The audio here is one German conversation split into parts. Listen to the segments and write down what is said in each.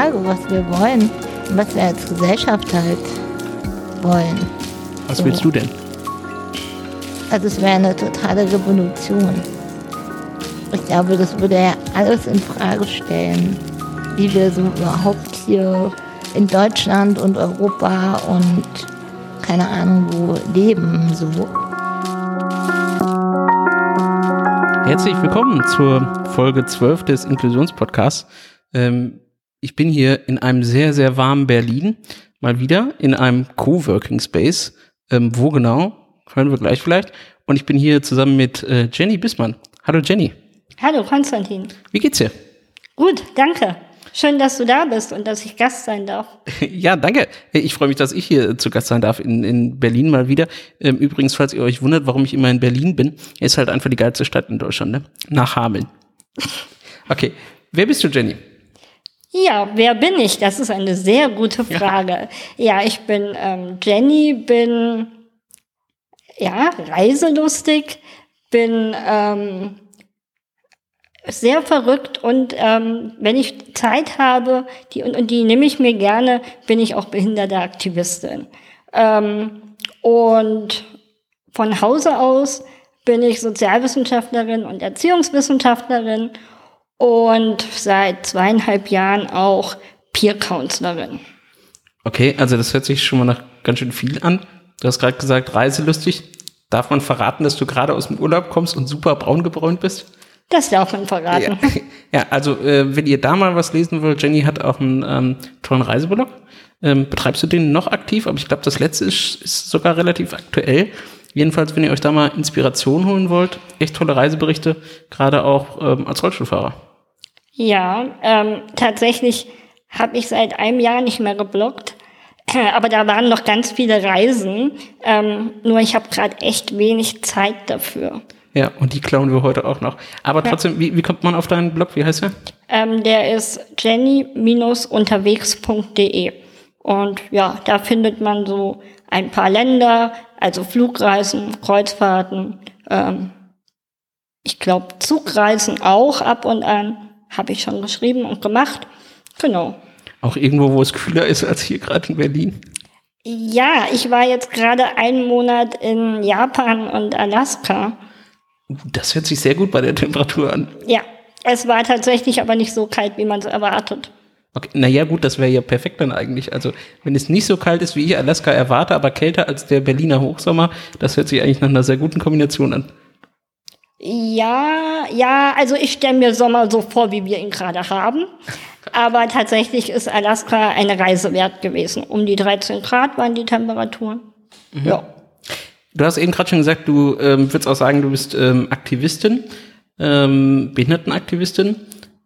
Frage, was wir wollen und was wir als Gesellschaft halt wollen. Was So. willst du denn? Also es wäre eine totale Revolution. Ich glaube, das würde ja alles in Frage stellen, wie wir so überhaupt hier in Deutschland und Europa und keine Ahnung wo leben. So. Herzlich willkommen zur Folge 12 des Inklusionspodcasts. Ähm, ich bin hier in einem sehr, sehr warmen Berlin, mal wieder in einem Coworking Space. Ähm, wo genau? Hören wir gleich vielleicht. Und ich bin hier zusammen mit äh, Jenny Bissmann. Hallo Jenny, Hallo Konstantin. wie geht's dir? Gut, danke. Schön, dass du da bist und dass ich Gast sein darf. Ja, danke. Ich freue mich, dass ich hier zu Gast sein darf in, in Berlin mal wieder. Ähm, übrigens, falls ihr euch wundert, warum ich immer in Berlin bin, ist halt einfach die geilste Stadt in Deutschland, ne? Nach Hameln. Okay, wer bist du, Jenny? Ja, wer bin ich? Das ist eine sehr gute Frage. Ja, ich bin ähm, Jenny, bin ja reiselustig, bin ähm, sehr verrückt und ähm, wenn ich Zeit habe, die und, und die nehme ich mir gerne, bin ich auch behinderte Aktivistin. Ähm, und von Hause aus bin ich Sozialwissenschaftlerin und Erziehungswissenschaftlerin und seit zweieinhalb Jahren auch Peer Counselorin. Okay, also das hört sich schon mal nach ganz schön viel an. Du hast gerade gesagt, reiselustig. Darf man verraten, dass du gerade aus dem Urlaub kommst und super braun gebräunt bist? Das darf man verraten. Ja, ja also äh, wenn ihr da mal was lesen wollt, Jenny hat auch einen ähm, tollen Reiseblog. Ähm, betreibst du den noch aktiv? Aber ich glaube, das letzte ist, ist sogar relativ aktuell. Jedenfalls, wenn ihr euch da mal Inspiration holen wollt, echt tolle Reiseberichte, gerade auch ähm, als Rollstuhlfahrer. Ja, ähm, tatsächlich habe ich seit einem Jahr nicht mehr gebloggt. Äh, Aber da waren noch ganz viele Reisen. Ähm, nur ich habe gerade echt wenig Zeit dafür. Ja, und die klauen wir heute auch noch. Aber trotzdem, wie, wie kommt man auf deinen Blog? Wie heißt er? Ähm, der ist jenny-unterwegs.de. Und ja, da findet man so ein paar Länder, also Flugreisen, Kreuzfahrten, ähm, ich glaube Zugreisen auch ab und an, habe ich schon geschrieben und gemacht. Genau. Auch irgendwo, wo es kühler ist als hier gerade in Berlin. Ja, ich war jetzt gerade einen Monat in Japan und Alaska. Das hört sich sehr gut bei der Temperatur an. Ja, es war tatsächlich aber nicht so kalt, wie man es erwartet. Okay, naja, gut, das wäre ja perfekt dann eigentlich. Also, wenn es nicht so kalt ist, wie ich Alaska erwarte, aber kälter als der Berliner Hochsommer, das hört sich eigentlich nach einer sehr guten Kombination an. Ja, ja, also ich stelle mir Sommer so vor, wie wir ihn gerade haben. Aber tatsächlich ist Alaska eine Reise wert gewesen. Um die 13 Grad waren die Temperaturen. Ja. Du hast eben gerade schon gesagt, du ähm, würdest auch sagen, du bist ähm, Aktivistin, ähm, Behindertenaktivistin.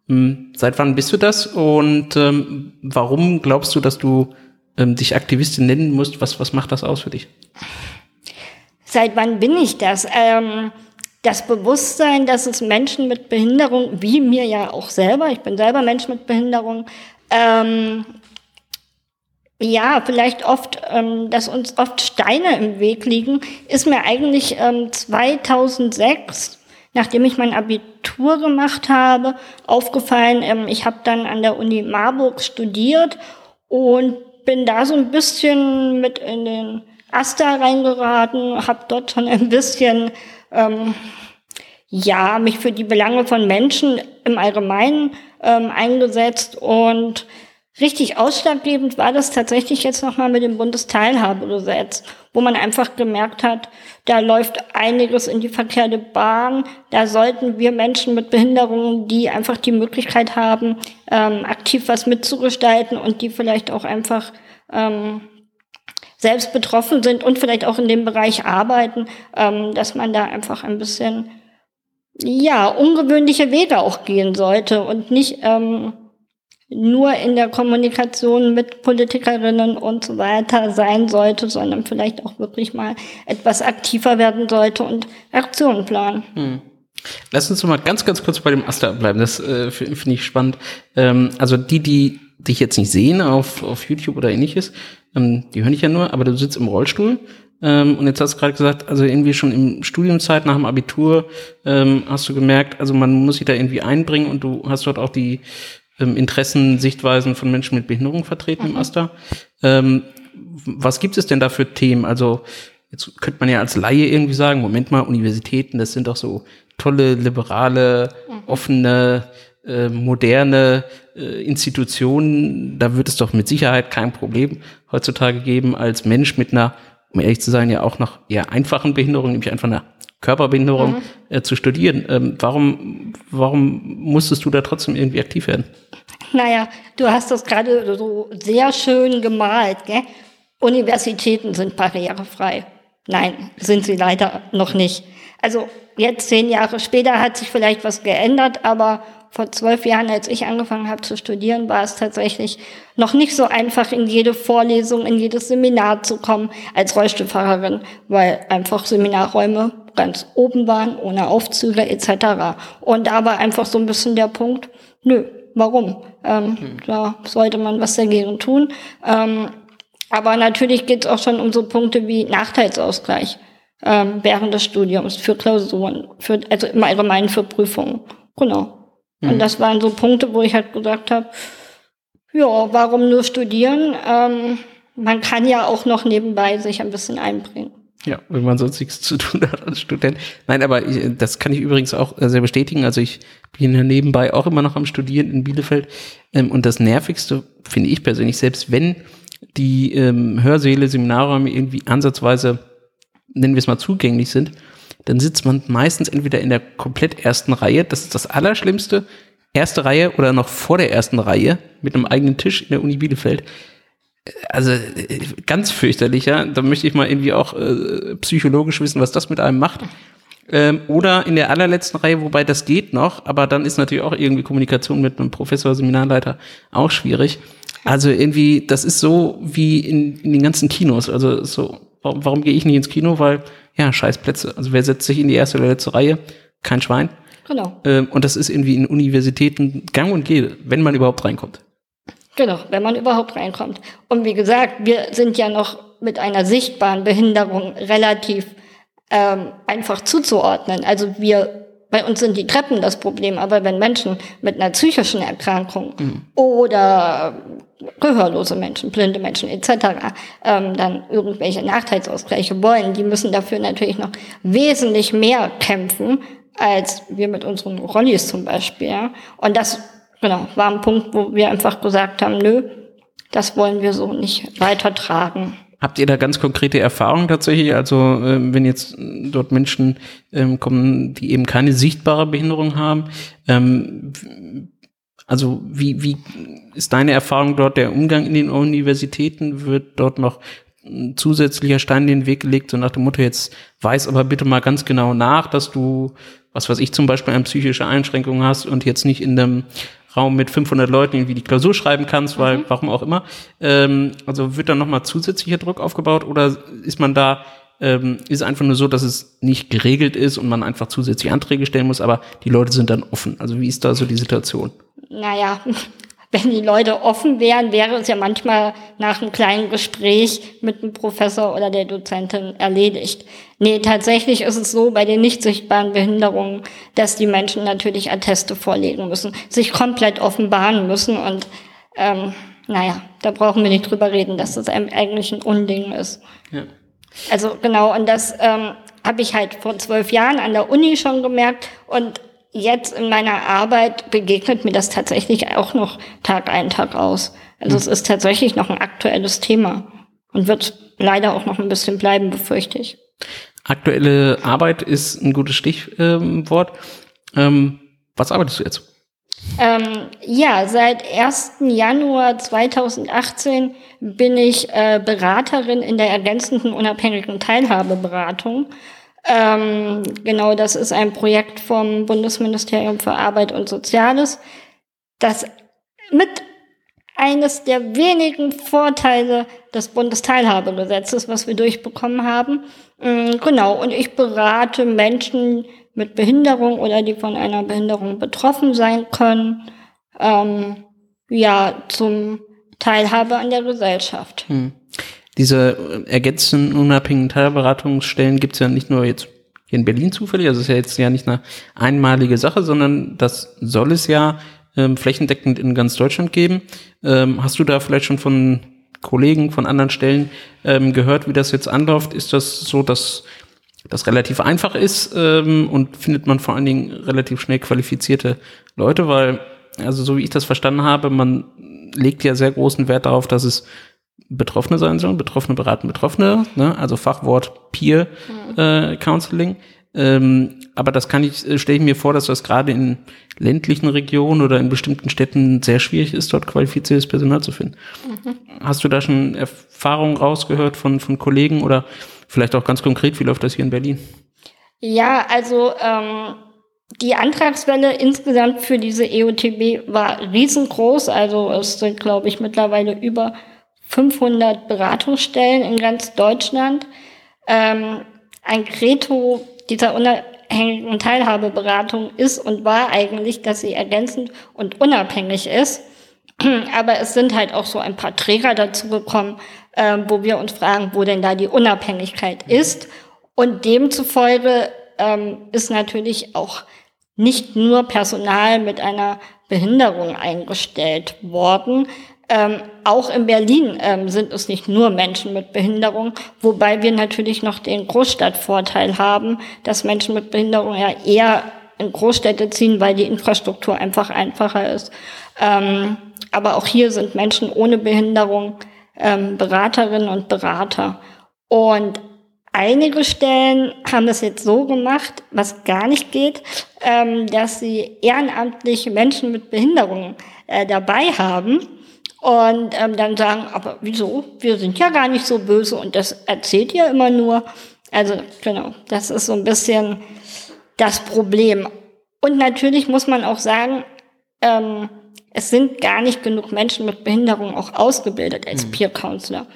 Ähm, seit wann bist du das und ähm, warum glaubst du, dass du ähm, dich Aktivistin nennen musst? Was, was macht das aus für dich? Seit wann bin ich das? Ähm, das Bewusstsein, dass es Menschen mit Behinderung, wie mir ja auch selber, ich bin selber Mensch mit Behinderung, ähm, ja, vielleicht oft, ähm, dass uns oft Steine im Weg liegen, ist mir eigentlich ähm, 2006, nachdem ich mein Abitur gemacht habe, aufgefallen. Ähm, ich habe dann an der Uni Marburg studiert und bin da so ein bisschen mit in den Asta reingeraten, habe dort schon ein bisschen ähm, ja mich für die Belange von Menschen im Allgemeinen ähm, eingesetzt und richtig ausschlaggebend war das tatsächlich jetzt nochmal mit dem Bundesteilhabegesetz, wo man einfach gemerkt hat, da läuft einiges in die verkehrte Bahn. Da sollten wir Menschen mit Behinderungen, die einfach die Möglichkeit haben, ähm, aktiv was mitzugestalten und die vielleicht auch einfach ähm, selbst betroffen sind und vielleicht auch in dem Bereich arbeiten, ähm, dass man da einfach ein bisschen ja ungewöhnliche Wege auch gehen sollte und nicht ähm, nur in der Kommunikation mit Politikerinnen und so weiter sein sollte, sondern vielleicht auch wirklich mal etwas aktiver werden sollte und Aktionen planen. Lass uns mal ganz, ganz kurz bei dem Aster bleiben. Das äh, finde find ich spannend. Ähm, also die, die dich jetzt nicht sehen auf, auf YouTube oder ähnliches, ähm, die hören dich ja nur, aber du sitzt im Rollstuhl. Ähm, und jetzt hast du gerade gesagt, also irgendwie schon im Studiumzeit nach dem Abitur ähm, hast du gemerkt, also man muss sich da irgendwie einbringen und du hast dort auch die ähm, Interessen, Sichtweisen von Menschen mit Behinderung vertreten mhm. im AStA. Ähm, was gibt es denn da für Themen? Also jetzt könnte man ja als Laie irgendwie sagen, Moment mal, Universitäten, das sind doch so tolle, liberale, mhm. offene, äh, moderne äh, Institutionen. Da wird es doch mit Sicherheit kein Problem heutzutage geben, als Mensch mit einer, um ehrlich zu sein, ja auch noch eher einfachen Behinderung, nämlich einfach einer Körperbehinderung mhm. äh, zu studieren. Ähm, warum, warum musstest du da trotzdem irgendwie aktiv werden? Naja, du hast das gerade so sehr schön gemalt. Gell? Universitäten sind barrierefrei. Nein, sind sie leider noch nicht. Also jetzt zehn Jahre später hat sich vielleicht was geändert, aber vor zwölf Jahren, als ich angefangen habe zu studieren, war es tatsächlich noch nicht so einfach, in jede Vorlesung, in jedes Seminar zu kommen als Rollstuhlfahrerin, weil einfach Seminarräume ganz oben waren, ohne Aufzüge etc. Und da war einfach so ein bisschen der Punkt, nö, warum? Ähm, hm. Da sollte man was dagegen tun. Ähm, aber natürlich geht es auch schon um so Punkte wie Nachteilsausgleich ähm, während des Studiums für Klausuren, für, also im Allgemeinen für Prüfungen. Genau. Mhm. Und das waren so Punkte, wo ich halt gesagt habe, ja, warum nur studieren? Ähm, man kann ja auch noch nebenbei sich ein bisschen einbringen. Ja, wenn man sonst nichts zu tun hat als Student. Nein, aber ich, das kann ich übrigens auch sehr bestätigen. Also ich bin ja nebenbei auch immer noch am Studieren in Bielefeld. Ähm, und das Nervigste finde ich persönlich, selbst wenn die ähm, Hörsäle, Seminarräume irgendwie ansatzweise, nennen wir es mal, zugänglich sind, dann sitzt man meistens entweder in der komplett ersten Reihe, das ist das Allerschlimmste, erste Reihe oder noch vor der ersten Reihe mit einem eigenen Tisch in der Uni Bielefeld. Also ganz fürchterlich, ja. Da möchte ich mal irgendwie auch äh, psychologisch wissen, was das mit einem macht. Ähm, oder in der allerletzten Reihe, wobei das geht noch, aber dann ist natürlich auch irgendwie Kommunikation mit einem Professor, Seminarleiter auch schwierig. Also irgendwie, das ist so wie in, in den ganzen Kinos. Also so, warum, warum gehe ich nicht ins Kino? Weil, ja, scheiß Plätze. Also wer setzt sich in die erste oder letzte Reihe? Kein Schwein. Genau. Ähm, und das ist irgendwie in Universitäten gang und gäbe, wenn man überhaupt reinkommt. Genau, wenn man überhaupt reinkommt. Und wie gesagt, wir sind ja noch mit einer sichtbaren Behinderung relativ ähm, einfach zuzuordnen. Also wir bei uns sind die Treppen das Problem, aber wenn Menschen mit einer psychischen Erkrankung mhm. oder gehörlose Menschen, blinde Menschen etc. Ähm, dann irgendwelche Nachteilsausgleiche wollen, die müssen dafür natürlich noch wesentlich mehr kämpfen, als wir mit unseren Rollis zum Beispiel. Und das genau war ein Punkt, wo wir einfach gesagt haben, nö, das wollen wir so nicht weitertragen. Habt ihr da ganz konkrete Erfahrungen tatsächlich? Also ähm, wenn jetzt dort Menschen ähm, kommen, die eben keine sichtbare Behinderung haben, ähm, also wie, wie ist deine Erfahrung dort der Umgang in den Universitäten? Wird dort noch ein zusätzlicher Stein in den Weg gelegt, so nach dem Motto, jetzt weiß aber bitte mal ganz genau nach, dass du, was weiß ich, zum Beispiel eine psychische Einschränkung hast und jetzt nicht in einem Raum mit 500 Leuten irgendwie die Klausur schreiben kannst, weil mhm. warum auch immer. Ähm, also wird da nochmal zusätzlicher Druck aufgebaut oder ist man da, ähm, ist einfach nur so, dass es nicht geregelt ist und man einfach zusätzliche Anträge stellen muss, aber die Leute sind dann offen. Also wie ist da so die Situation? Naja, wenn die Leute offen wären, wäre es ja manchmal nach einem kleinen Gespräch mit dem Professor oder der Dozentin erledigt. Nee, tatsächlich ist es so bei den nicht sichtbaren Behinderungen, dass die Menschen natürlich Atteste vorlegen müssen, sich komplett offenbaren müssen und ähm, naja, da brauchen wir nicht drüber reden, dass das eigentlich ein Unding ist. Ja. Also genau, und das ähm, habe ich halt vor zwölf Jahren an der Uni schon gemerkt und jetzt in meiner Arbeit begegnet mir das tatsächlich auch noch Tag ein, Tag aus. Also es ist tatsächlich noch ein aktuelles Thema und wird leider auch noch ein bisschen bleiben, befürchte ich. Aktuelle Arbeit ist ein gutes Stichwort. Ähm, was arbeitest du jetzt? Ähm, ja, seit 1. Januar 2018 bin ich äh, Beraterin in der ergänzenden unabhängigen Teilhabeberatung. Ähm, genau, das ist ein Projekt vom Bundesministerium für Arbeit und Soziales, das mit eines der wenigen Vorteile des Bundesteilhabegesetzes, was wir durchbekommen haben. Ähm, genau, und ich berate Menschen mit Behinderung oder die von einer Behinderung betroffen sein können, ähm, ja, zum Teilhabe an der Gesellschaft. Hm diese ergänzenden unabhängigen Teilberatungsstellen gibt es ja nicht nur jetzt hier in Berlin zufällig, also ist ja jetzt ja nicht eine einmalige Sache, sondern das soll es ja ähm, flächendeckend in ganz Deutschland geben. Ähm, hast du da vielleicht schon von Kollegen von anderen Stellen ähm, gehört, wie das jetzt anläuft? Ist das so, dass das relativ einfach ist ähm, und findet man vor allen Dingen relativ schnell qualifizierte Leute, weil, also so wie ich das verstanden habe, man legt ja sehr großen Wert darauf, dass es Betroffene sein sollen, Betroffene beraten Betroffene, ne? also Fachwort Peer mhm. äh, Counseling. Ähm, aber das kann ich, äh, stelle ich mir vor, dass das gerade in ländlichen Regionen oder in bestimmten Städten sehr schwierig ist, dort qualifiziertes Personal zu finden. Mhm. Hast du da schon Erfahrungen rausgehört von, von Kollegen oder vielleicht auch ganz konkret, wie läuft das hier in Berlin? Ja, also ähm, die Antragswelle insgesamt für diese EOTB war riesengroß. Also es sind, glaube ich, mittlerweile über 500 Beratungsstellen in ganz Deutschland. Ähm, ein Credo dieser unabhängigen Teilhabeberatung ist und war eigentlich, dass sie ergänzend und unabhängig ist. Aber es sind halt auch so ein paar Träger dazu gekommen, äh, wo wir uns fragen, wo denn da die Unabhängigkeit ist. Und demzufolge ähm, ist natürlich auch nicht nur Personal mit einer Behinderung eingestellt worden, ähm, auch in Berlin ähm, sind es nicht nur Menschen mit Behinderung, wobei wir natürlich noch den Großstadtvorteil haben, dass Menschen mit Behinderung ja eher in Großstädte ziehen, weil die Infrastruktur einfach einfacher ist. Ähm, aber auch hier sind Menschen ohne Behinderung ähm, Beraterinnen und Berater. Und einige Stellen haben es jetzt so gemacht, was gar nicht geht, ähm, dass sie ehrenamtlich Menschen mit Behinderung äh, dabei haben und ähm, dann sagen, aber wieso? Wir sind ja gar nicht so böse und das erzählt ihr immer nur. Also genau, das ist so ein bisschen das Problem. Und natürlich muss man auch sagen, ähm, es sind gar nicht genug Menschen mit Behinderung auch ausgebildet als mhm. Peer Counselor.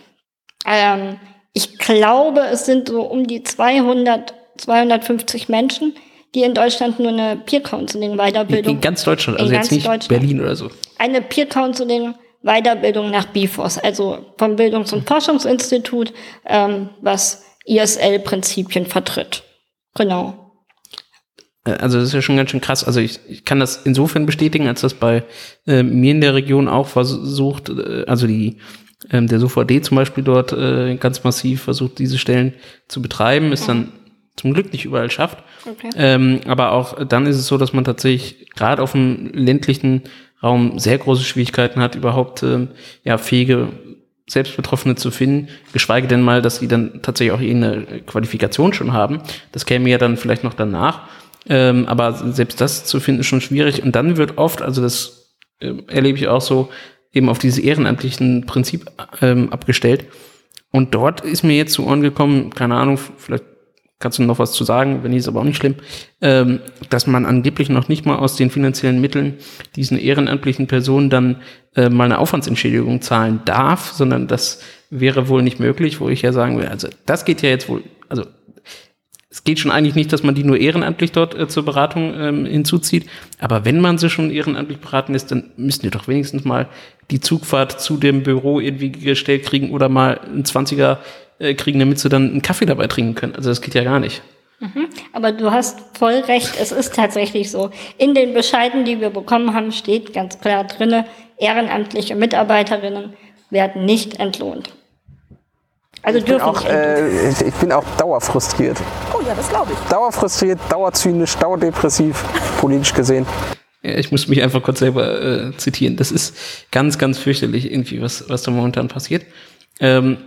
Ähm, ich glaube, es sind so um die 200, 250 Menschen, die in Deutschland nur eine Peer Counseling Weiterbildung. In ganz Deutschland, also jetzt nicht Berlin oder so. Eine Peer Counseling Weiterbildung nach BIFOS, also vom Bildungs- und Forschungsinstitut, ähm, was ISL-Prinzipien vertritt. Genau. Äh, also das ist ja schon ganz schön krass. Also ich, ich kann das insofern bestätigen, als das bei äh, mir in der Region auch versucht, äh, also die ähm, der SOVD zum Beispiel dort äh, ganz massiv versucht, diese Stellen zu betreiben, ist dann zum Glück nicht überall schafft. Okay. Ähm, aber auch dann ist es so, dass man tatsächlich gerade auf dem ländlichen Raum sehr große Schwierigkeiten hat, überhaupt ähm, ja, fähige Selbstbetroffene zu finden, geschweige denn mal, dass sie dann tatsächlich auch eine Qualifikation schon haben. Das käme ja dann vielleicht noch danach. Ähm, aber selbst das zu finden ist schon schwierig. Und dann wird oft, also das äh, erlebe ich auch so, eben auf dieses ehrenamtlichen Prinzip ähm, abgestellt. Und dort ist mir jetzt zu Ohren gekommen, keine Ahnung, vielleicht kannst du noch was zu sagen, wenn nicht, ist aber auch nicht schlimm, ähm, dass man angeblich noch nicht mal aus den finanziellen Mitteln diesen ehrenamtlichen Personen dann äh, mal eine Aufwandsentschädigung zahlen darf, sondern das wäre wohl nicht möglich, wo ich ja sagen will, also das geht ja jetzt wohl, also es geht schon eigentlich nicht, dass man die nur ehrenamtlich dort äh, zur Beratung ähm, hinzuzieht. Aber wenn man sie schon ehrenamtlich beraten ist, dann müssten die doch wenigstens mal die Zugfahrt zu dem Büro irgendwie gestellt kriegen oder mal ein 20er äh, kriegen, damit sie dann einen Kaffee dabei trinken können. Also das geht ja gar nicht. Mhm. Aber du hast voll recht, es ist tatsächlich so. In den Bescheiden, die wir bekommen haben, steht ganz klar drinne, ehrenamtliche Mitarbeiterinnen werden nicht entlohnt. Also ich dürfen auch, nicht äh, ich, ich bin auch dauerfrustriert. Oh ja, das glaube ich. Dauerfrustriert, dauerzynisch, dauerdepressiv, politisch gesehen. Ja, ich muss mich einfach kurz selber äh, zitieren. Das ist ganz, ganz fürchterlich irgendwie, was, was da momentan passiert. Ähm,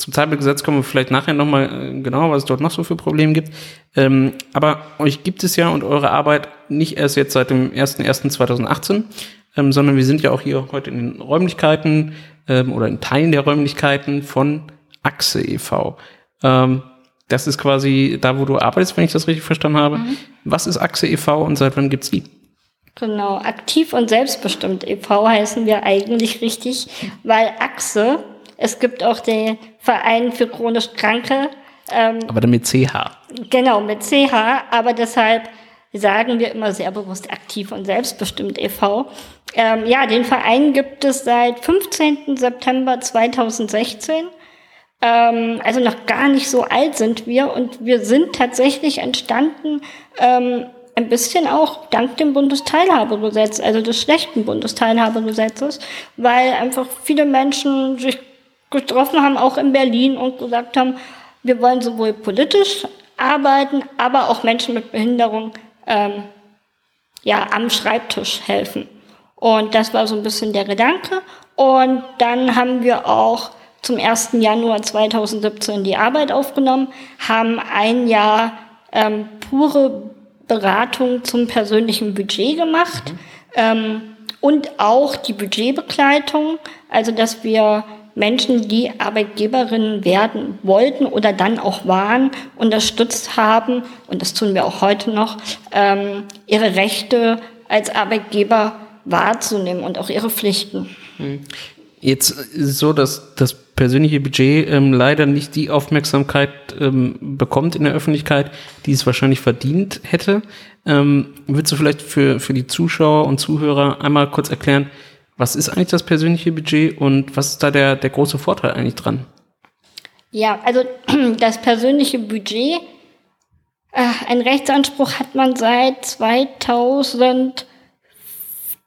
zum Zeitgesetz kommen wir vielleicht nachher nochmal äh, genauer, was es dort noch so für Probleme gibt. Ähm, aber euch gibt es ja und eure Arbeit nicht erst jetzt seit dem 01.01.2018, ähm, sondern wir sind ja auch hier heute in den Räumlichkeiten ähm, oder in Teilen der Räumlichkeiten von Achse e.V. Ähm, das ist quasi da, wo du arbeitest, wenn ich das richtig verstanden habe. Mhm. Was ist Achse e.V. und seit wann gibt's die? Genau, aktiv und selbstbestimmt e.V. heißen wir eigentlich richtig, weil Achse es gibt auch den Verein für chronisch Kranke. Ähm, aber dann mit CH. Genau, mit CH. Aber deshalb sagen wir immer sehr bewusst aktiv und selbstbestimmt e.V. Ähm, ja, den Verein gibt es seit 15. September 2016. Ähm, also noch gar nicht so alt sind wir und wir sind tatsächlich entstanden ähm, ein bisschen auch dank dem Bundesteilhabegesetz, also des schlechten Bundesteilhabegesetzes, weil einfach viele Menschen sich getroffen haben, auch in Berlin, und gesagt haben, wir wollen sowohl politisch arbeiten, aber auch Menschen mit Behinderung ähm, ja, am Schreibtisch helfen. Und das war so ein bisschen der Gedanke. Und dann haben wir auch zum 1. Januar 2017 die Arbeit aufgenommen, haben ein Jahr ähm, pure Beratung zum persönlichen Budget gemacht mhm. ähm, und auch die Budgetbegleitung, also dass wir Menschen, die Arbeitgeberinnen werden wollten oder dann auch waren, unterstützt haben, und das tun wir auch heute noch, ähm, ihre Rechte als Arbeitgeber wahrzunehmen und auch ihre Pflichten. Mhm. Jetzt ist es so, dass das persönliche Budget ähm, leider nicht die Aufmerksamkeit ähm, bekommt in der Öffentlichkeit, die es wahrscheinlich verdient hätte. Ähm, würdest du vielleicht für, für die Zuschauer und Zuhörer einmal kurz erklären, was ist eigentlich das persönliche Budget und was ist da der, der große Vorteil eigentlich dran? Ja, also das persönliche Budget, äh, ein Rechtsanspruch hat man seit 2000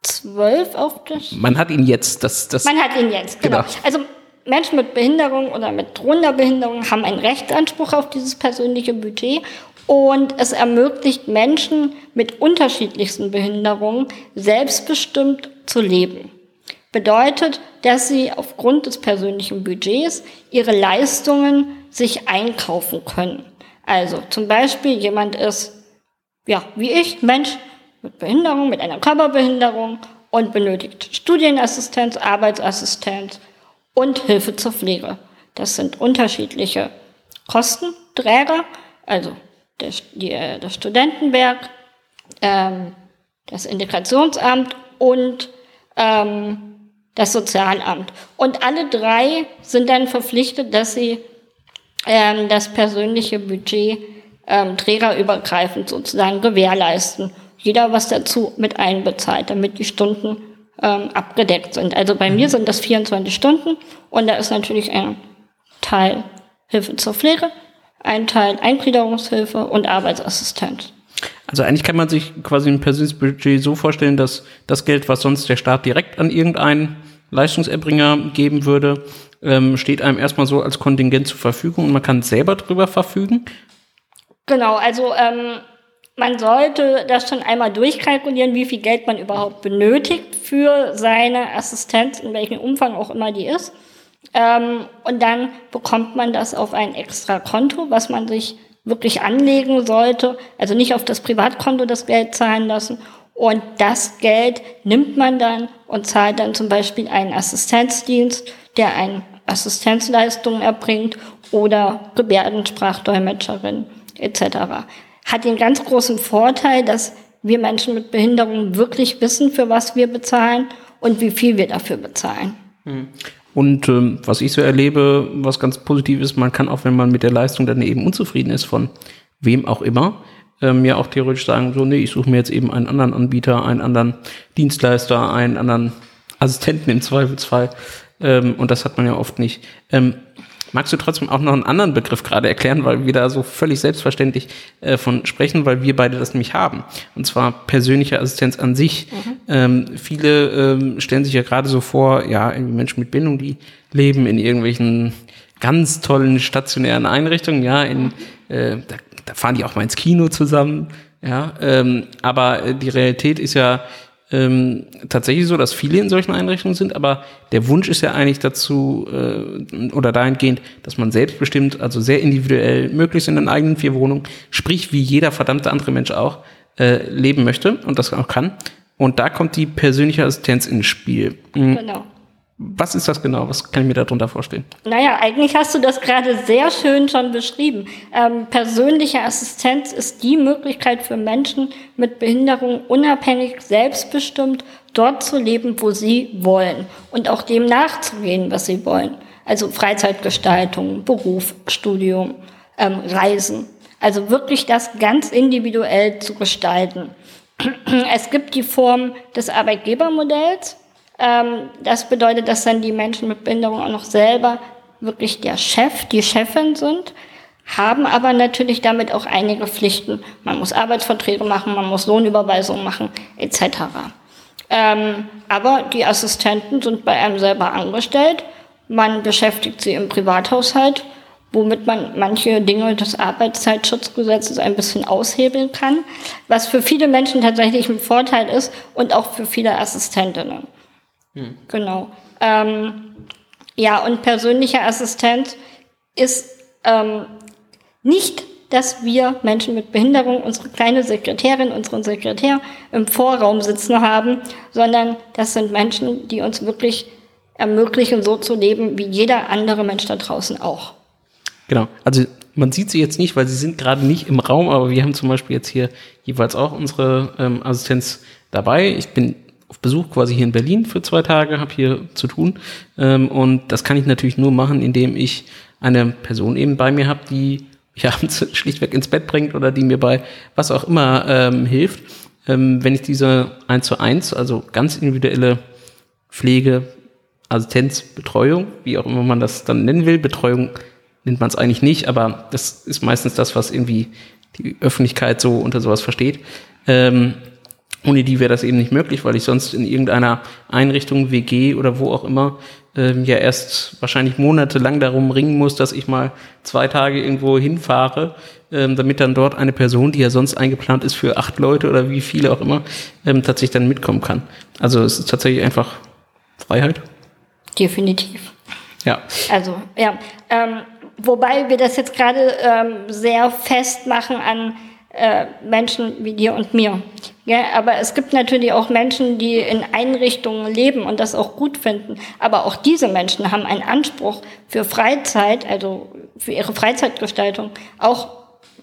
zwölf auf das. Man hat ihn jetzt. Das, das Man hat ihn jetzt, genau. genau. Also Menschen mit Behinderung oder mit drohender Behinderung haben einen Rechtsanspruch auf dieses persönliche Budget und es ermöglicht Menschen mit unterschiedlichsten Behinderungen selbstbestimmt zu leben. Bedeutet, dass sie aufgrund des persönlichen Budgets ihre Leistungen sich einkaufen können. Also zum Beispiel jemand ist, ja, wie ich, Mensch, mit Behinderung, mit einer Körperbehinderung und benötigt Studienassistenz, Arbeitsassistenz und Hilfe zur Pflege. Das sind unterschiedliche Kostenträger, also das, die, äh, das Studentenwerk, ähm, das Integrationsamt und ähm, das Sozialamt. Und alle drei sind dann verpflichtet, dass sie ähm, das persönliche Budget ähm, trägerübergreifend sozusagen gewährleisten jeder was dazu mit einbezahlt, damit die Stunden ähm, abgedeckt sind. Also bei mir mhm. sind das 24 Stunden und da ist natürlich ein Teil Hilfe zur Pflege, ein Teil Eingliederungshilfe und Arbeitsassistenz. Also eigentlich kann man sich quasi ein persönliches Budget so vorstellen, dass das Geld, was sonst der Staat direkt an irgendeinen Leistungserbringer geben würde, ähm, steht einem erstmal so als Kontingent zur Verfügung und man kann selber drüber verfügen. Genau, also ähm, man sollte das schon einmal durchkalkulieren, wie viel Geld man überhaupt benötigt für seine Assistenz, in welchem Umfang auch immer die ist. Ähm, und dann bekommt man das auf ein extra Konto, was man sich wirklich anlegen sollte. Also nicht auf das Privatkonto das Geld zahlen lassen. Und das Geld nimmt man dann und zahlt dann zum Beispiel einen Assistenzdienst, der eine Assistenzleistung erbringt oder Gebärdensprachdolmetscherin etc hat den ganz großen Vorteil, dass wir Menschen mit Behinderung wirklich wissen, für was wir bezahlen und wie viel wir dafür bezahlen. Und ähm, was ich so erlebe, was ganz positiv ist, man kann auch, wenn man mit der Leistung dann eben unzufrieden ist, von wem auch immer, ähm, ja auch theoretisch sagen, so, nee, ich suche mir jetzt eben einen anderen Anbieter, einen anderen Dienstleister, einen anderen Assistenten im Zweifelsfall. Ähm, und das hat man ja oft nicht. Ähm, Magst du trotzdem auch noch einen anderen Begriff gerade erklären, weil wir da so völlig selbstverständlich äh, von sprechen, weil wir beide das nämlich haben. Und zwar persönliche Assistenz an sich. Mhm. Ähm, viele ähm, stellen sich ja gerade so vor, ja, Menschen mit Bindung, die leben in irgendwelchen ganz tollen stationären Einrichtungen, ja, in, äh, da, da fahren die auch mal ins Kino zusammen, ja, ähm, aber äh, die Realität ist ja ähm, tatsächlich so, dass viele in solchen Einrichtungen sind, aber der Wunsch ist ja eigentlich dazu äh, oder dahingehend, dass man selbstbestimmt, also sehr individuell, möglichst in den eigenen vier Wohnungen, sprich wie jeder verdammte andere Mensch auch, äh, leben möchte und das auch kann. Und da kommt die persönliche Assistenz ins Spiel. Mhm. Genau. Was ist das genau? Was kann ich mir darunter vorstellen? Naja, eigentlich hast du das gerade sehr schön schon beschrieben. Ähm, persönliche Assistenz ist die Möglichkeit für Menschen mit Behinderung unabhängig, selbstbestimmt dort zu leben, wo sie wollen und auch dem nachzugehen, was sie wollen. Also Freizeitgestaltung, Beruf, Studium, ähm, Reisen. Also wirklich das ganz individuell zu gestalten. Es gibt die Form des Arbeitgebermodells das bedeutet, dass dann die Menschen mit Behinderung auch noch selber wirklich der Chef, die Chefin sind. haben aber natürlich damit auch einige Pflichten. Man muss Arbeitsverträge machen, man muss Lohnüberweisungen machen, etc. Ähm, aber die Assistenten sind bei einem selber angestellt. Man beschäftigt sie im Privathaushalt, womit man manche Dinge des Arbeitszeitschutzgesetzes ein bisschen aushebeln kann, was für viele Menschen tatsächlich ein Vorteil ist und auch für viele Assistentinnen. Hm. Genau. Ähm, ja, und persönlicher Assistent ist ähm, nicht, dass wir Menschen mit Behinderung, unsere kleine Sekretärin, unseren Sekretär im Vorraum sitzen haben, sondern das sind Menschen, die uns wirklich ermöglichen, so zu leben, wie jeder andere Mensch da draußen auch. Genau, also man sieht sie jetzt nicht, weil sie sind gerade nicht im Raum, aber wir haben zum Beispiel jetzt hier jeweils auch unsere ähm, Assistenz dabei. Ich bin auf Besuch quasi hier in Berlin für zwei Tage, habe hier zu tun. Ähm, und das kann ich natürlich nur machen, indem ich eine Person eben bei mir habe, die mich abends schlichtweg ins Bett bringt oder die mir bei was auch immer ähm, hilft. Ähm, wenn ich diese 1 zu 1, also ganz individuelle Pflege, Assistenz, Betreuung, wie auch immer man das dann nennen will, Betreuung nennt man es eigentlich nicht, aber das ist meistens das, was irgendwie die Öffentlichkeit so unter sowas versteht. Ähm, ohne die wäre das eben nicht möglich, weil ich sonst in irgendeiner Einrichtung, WG oder wo auch immer, ähm, ja erst wahrscheinlich monatelang darum ringen muss, dass ich mal zwei Tage irgendwo hinfahre, ähm, damit dann dort eine Person, die ja sonst eingeplant ist für acht Leute oder wie viele auch immer, ähm, tatsächlich dann mitkommen kann. Also es ist tatsächlich einfach Freiheit. Definitiv. Ja. Also, ja. Ähm, wobei wir das jetzt gerade ähm, sehr festmachen an äh, Menschen wie dir und mir. Ja, aber es gibt natürlich auch Menschen, die in Einrichtungen leben und das auch gut finden. Aber auch diese Menschen haben einen Anspruch für Freizeit, also für ihre Freizeitgestaltung, auch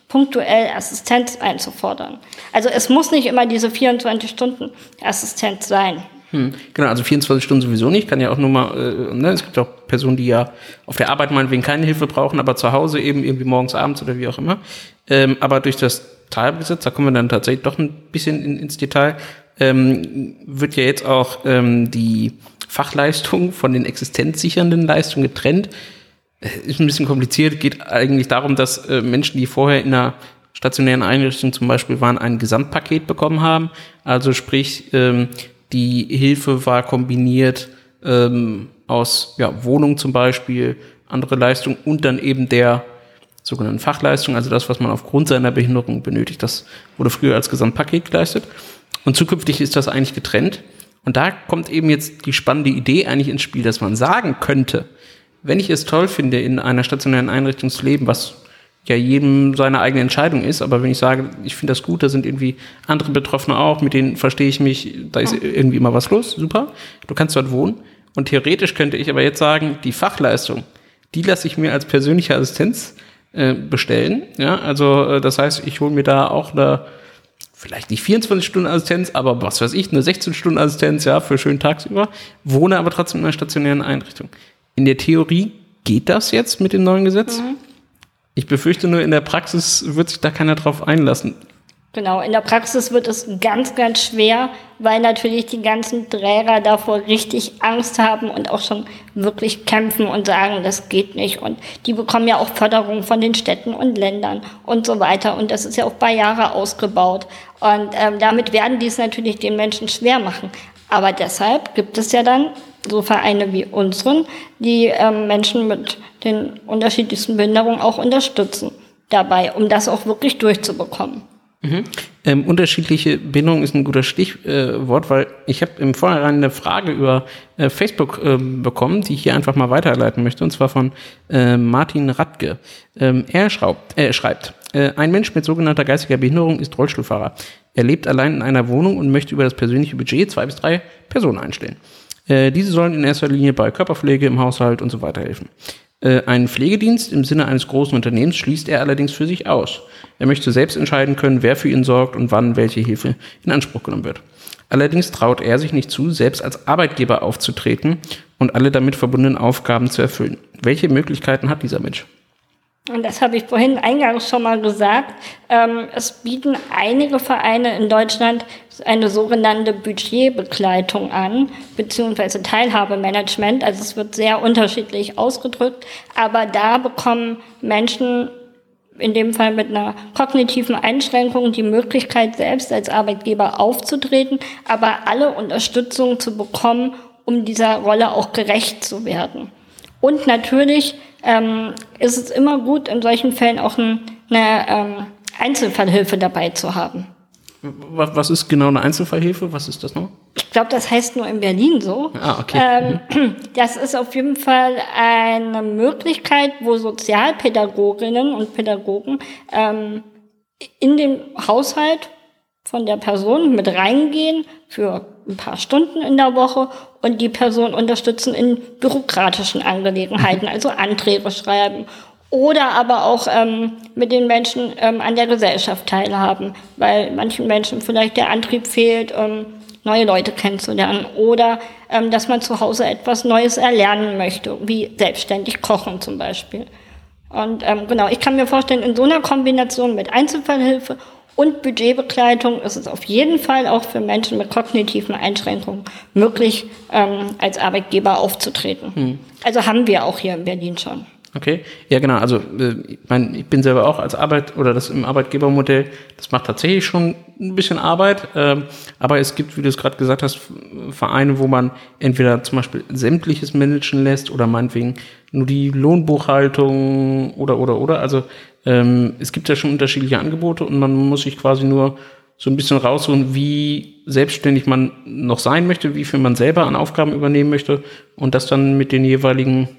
punktuell Assistenz einzufordern. Also es muss nicht immer diese 24 Stunden Assistenz sein. Hm, genau, also 24 Stunden sowieso nicht. Kann ja auch nur mal, äh, ne, es gibt auch Personen, die ja auf der Arbeit meinetwegen keine Hilfe brauchen, aber zu Hause eben irgendwie morgens, abends oder wie auch immer. Ähm, aber durch das Teilbesitz, da kommen wir dann tatsächlich doch ein bisschen in, ins Detail, ähm, wird ja jetzt auch ähm, die Fachleistung von den existenzsichernden Leistungen getrennt. Äh, ist ein bisschen kompliziert, geht eigentlich darum, dass äh, Menschen, die vorher in einer stationären Einrichtung zum Beispiel waren, ein Gesamtpaket bekommen haben. Also sprich, ähm, die Hilfe war kombiniert ähm, aus ja, Wohnung zum Beispiel, andere Leistungen und dann eben der sogenannten Fachleistung, also das, was man aufgrund seiner Behinderung benötigt. Das wurde früher als Gesamtpaket geleistet. Und zukünftig ist das eigentlich getrennt. Und da kommt eben jetzt die spannende Idee eigentlich ins Spiel, dass man sagen könnte, wenn ich es toll finde, in einer stationären Einrichtung zu leben, was ja jedem seine eigene Entscheidung ist, aber wenn ich sage, ich finde das gut, da sind irgendwie andere Betroffene auch, mit denen verstehe ich mich, da ist irgendwie immer was los, super, du kannst dort wohnen. Und theoretisch könnte ich aber jetzt sagen, die Fachleistung, die lasse ich mir als persönliche Assistenz äh, bestellen. Ja, also äh, das heißt, ich hole mir da auch eine vielleicht nicht 24 Stunden Assistenz, aber was weiß ich, eine 16 Stunden Assistenz, ja, für schönen tagsüber, wohne aber trotzdem in einer stationären Einrichtung. In der Theorie geht das jetzt mit dem neuen Gesetz. Mhm. Ich befürchte nur, in der Praxis wird sich da keiner drauf einlassen. Genau, in der Praxis wird es ganz, ganz schwer, weil natürlich die ganzen Träger davor richtig Angst haben und auch schon wirklich kämpfen und sagen, das geht nicht. Und die bekommen ja auch Förderung von den Städten und Ländern und so weiter. Und das ist ja auch bei Jahre ausgebaut. Und ähm, damit werden die es natürlich den Menschen schwer machen. Aber deshalb gibt es ja dann so Vereine wie unseren, die ähm, Menschen mit den unterschiedlichsten Behinderungen auch unterstützen dabei, um das auch wirklich durchzubekommen. Mhm. Ähm, unterschiedliche Bindung ist ein guter Stichwort, äh, weil ich habe im Vorhinein eine Frage über äh, Facebook äh, bekommen, die ich hier einfach mal weiterleiten möchte, und zwar von äh, Martin Radke. Ähm, er schraubt, äh, schreibt, äh, ein Mensch mit sogenannter geistiger Behinderung ist Rollstuhlfahrer. Er lebt allein in einer Wohnung und möchte über das persönliche Budget zwei bis drei Personen einstellen. diese sollen in erster Linie bei Körperpflege im Haushalt und so weiter helfen. Äh, einen Pflegedienst im Sinne eines großen Unternehmens schließt er allerdings für sich aus. Er möchte selbst entscheiden können, wer für ihn sorgt und wann welche Hilfe in Anspruch genommen wird. Allerdings traut er sich nicht zu, selbst als Arbeitgeber aufzutreten und alle damit verbundenen Aufgaben zu erfüllen. Welche Möglichkeiten hat dieser Mensch? Und das habe ich vorhin eingangs schon mal gesagt. Ähm, es bieten einige Vereine in Deutschland eine sogenannte Budgetbegleitung an, beziehungsweise Teilhabemanagement. Also es wird sehr unterschiedlich ausgedrückt. Aber da bekommen Menschen in dem Fall mit einer kognitiven Einschränkung die Möglichkeit, selbst als Arbeitgeber aufzutreten, aber alle Unterstützung zu bekommen, um dieser Rolle auch gerecht zu werden. Und natürlich ähm, ist es immer gut, in solchen Fällen auch ein, eine ähm, Einzelfallhilfe dabei zu haben. Was ist genau eine Einzelfallhilfe? Was ist das noch? Ich glaube, das heißt nur in Berlin so. Ah, okay. Ähm, das ist auf jeden Fall eine Möglichkeit, wo Sozialpädagoginnen und Pädagogen ähm, in den Haushalt von der Person mit reingehen für ein paar Stunden in der Woche und die Person unterstützen in bürokratischen Angelegenheiten, also Anträge schreiben oder aber auch ähm, mit den Menschen ähm, an der Gesellschaft teilhaben, weil manchen Menschen vielleicht der Antrieb fehlt, ähm, neue Leute kennenzulernen oder ähm, dass man zu Hause etwas Neues erlernen möchte, wie selbstständig kochen zum Beispiel. Und ähm, genau, ich kann mir vorstellen, in so einer Kombination mit Einzelfallhilfe und Budgetbegleitung ist es auf jeden Fall auch für Menschen mit kognitiven Einschränkungen möglich, ähm, als Arbeitgeber aufzutreten. Hm. Also haben wir auch hier in Berlin schon. Okay, ja genau. Also äh, ich, mein, ich bin selber auch als Arbeit oder das im Arbeitgebermodell, das macht tatsächlich schon ein bisschen Arbeit. Ähm, aber es gibt, wie du es gerade gesagt hast, Vereine, wo man entweder zum Beispiel sämtliches managen lässt oder meinetwegen nur die Lohnbuchhaltung oder oder oder. Also ähm, es gibt ja schon unterschiedliche Angebote und man muss sich quasi nur so ein bisschen raussuchen, wie selbstständig man noch sein möchte, wie viel man selber an Aufgaben übernehmen möchte und das dann mit den jeweiligen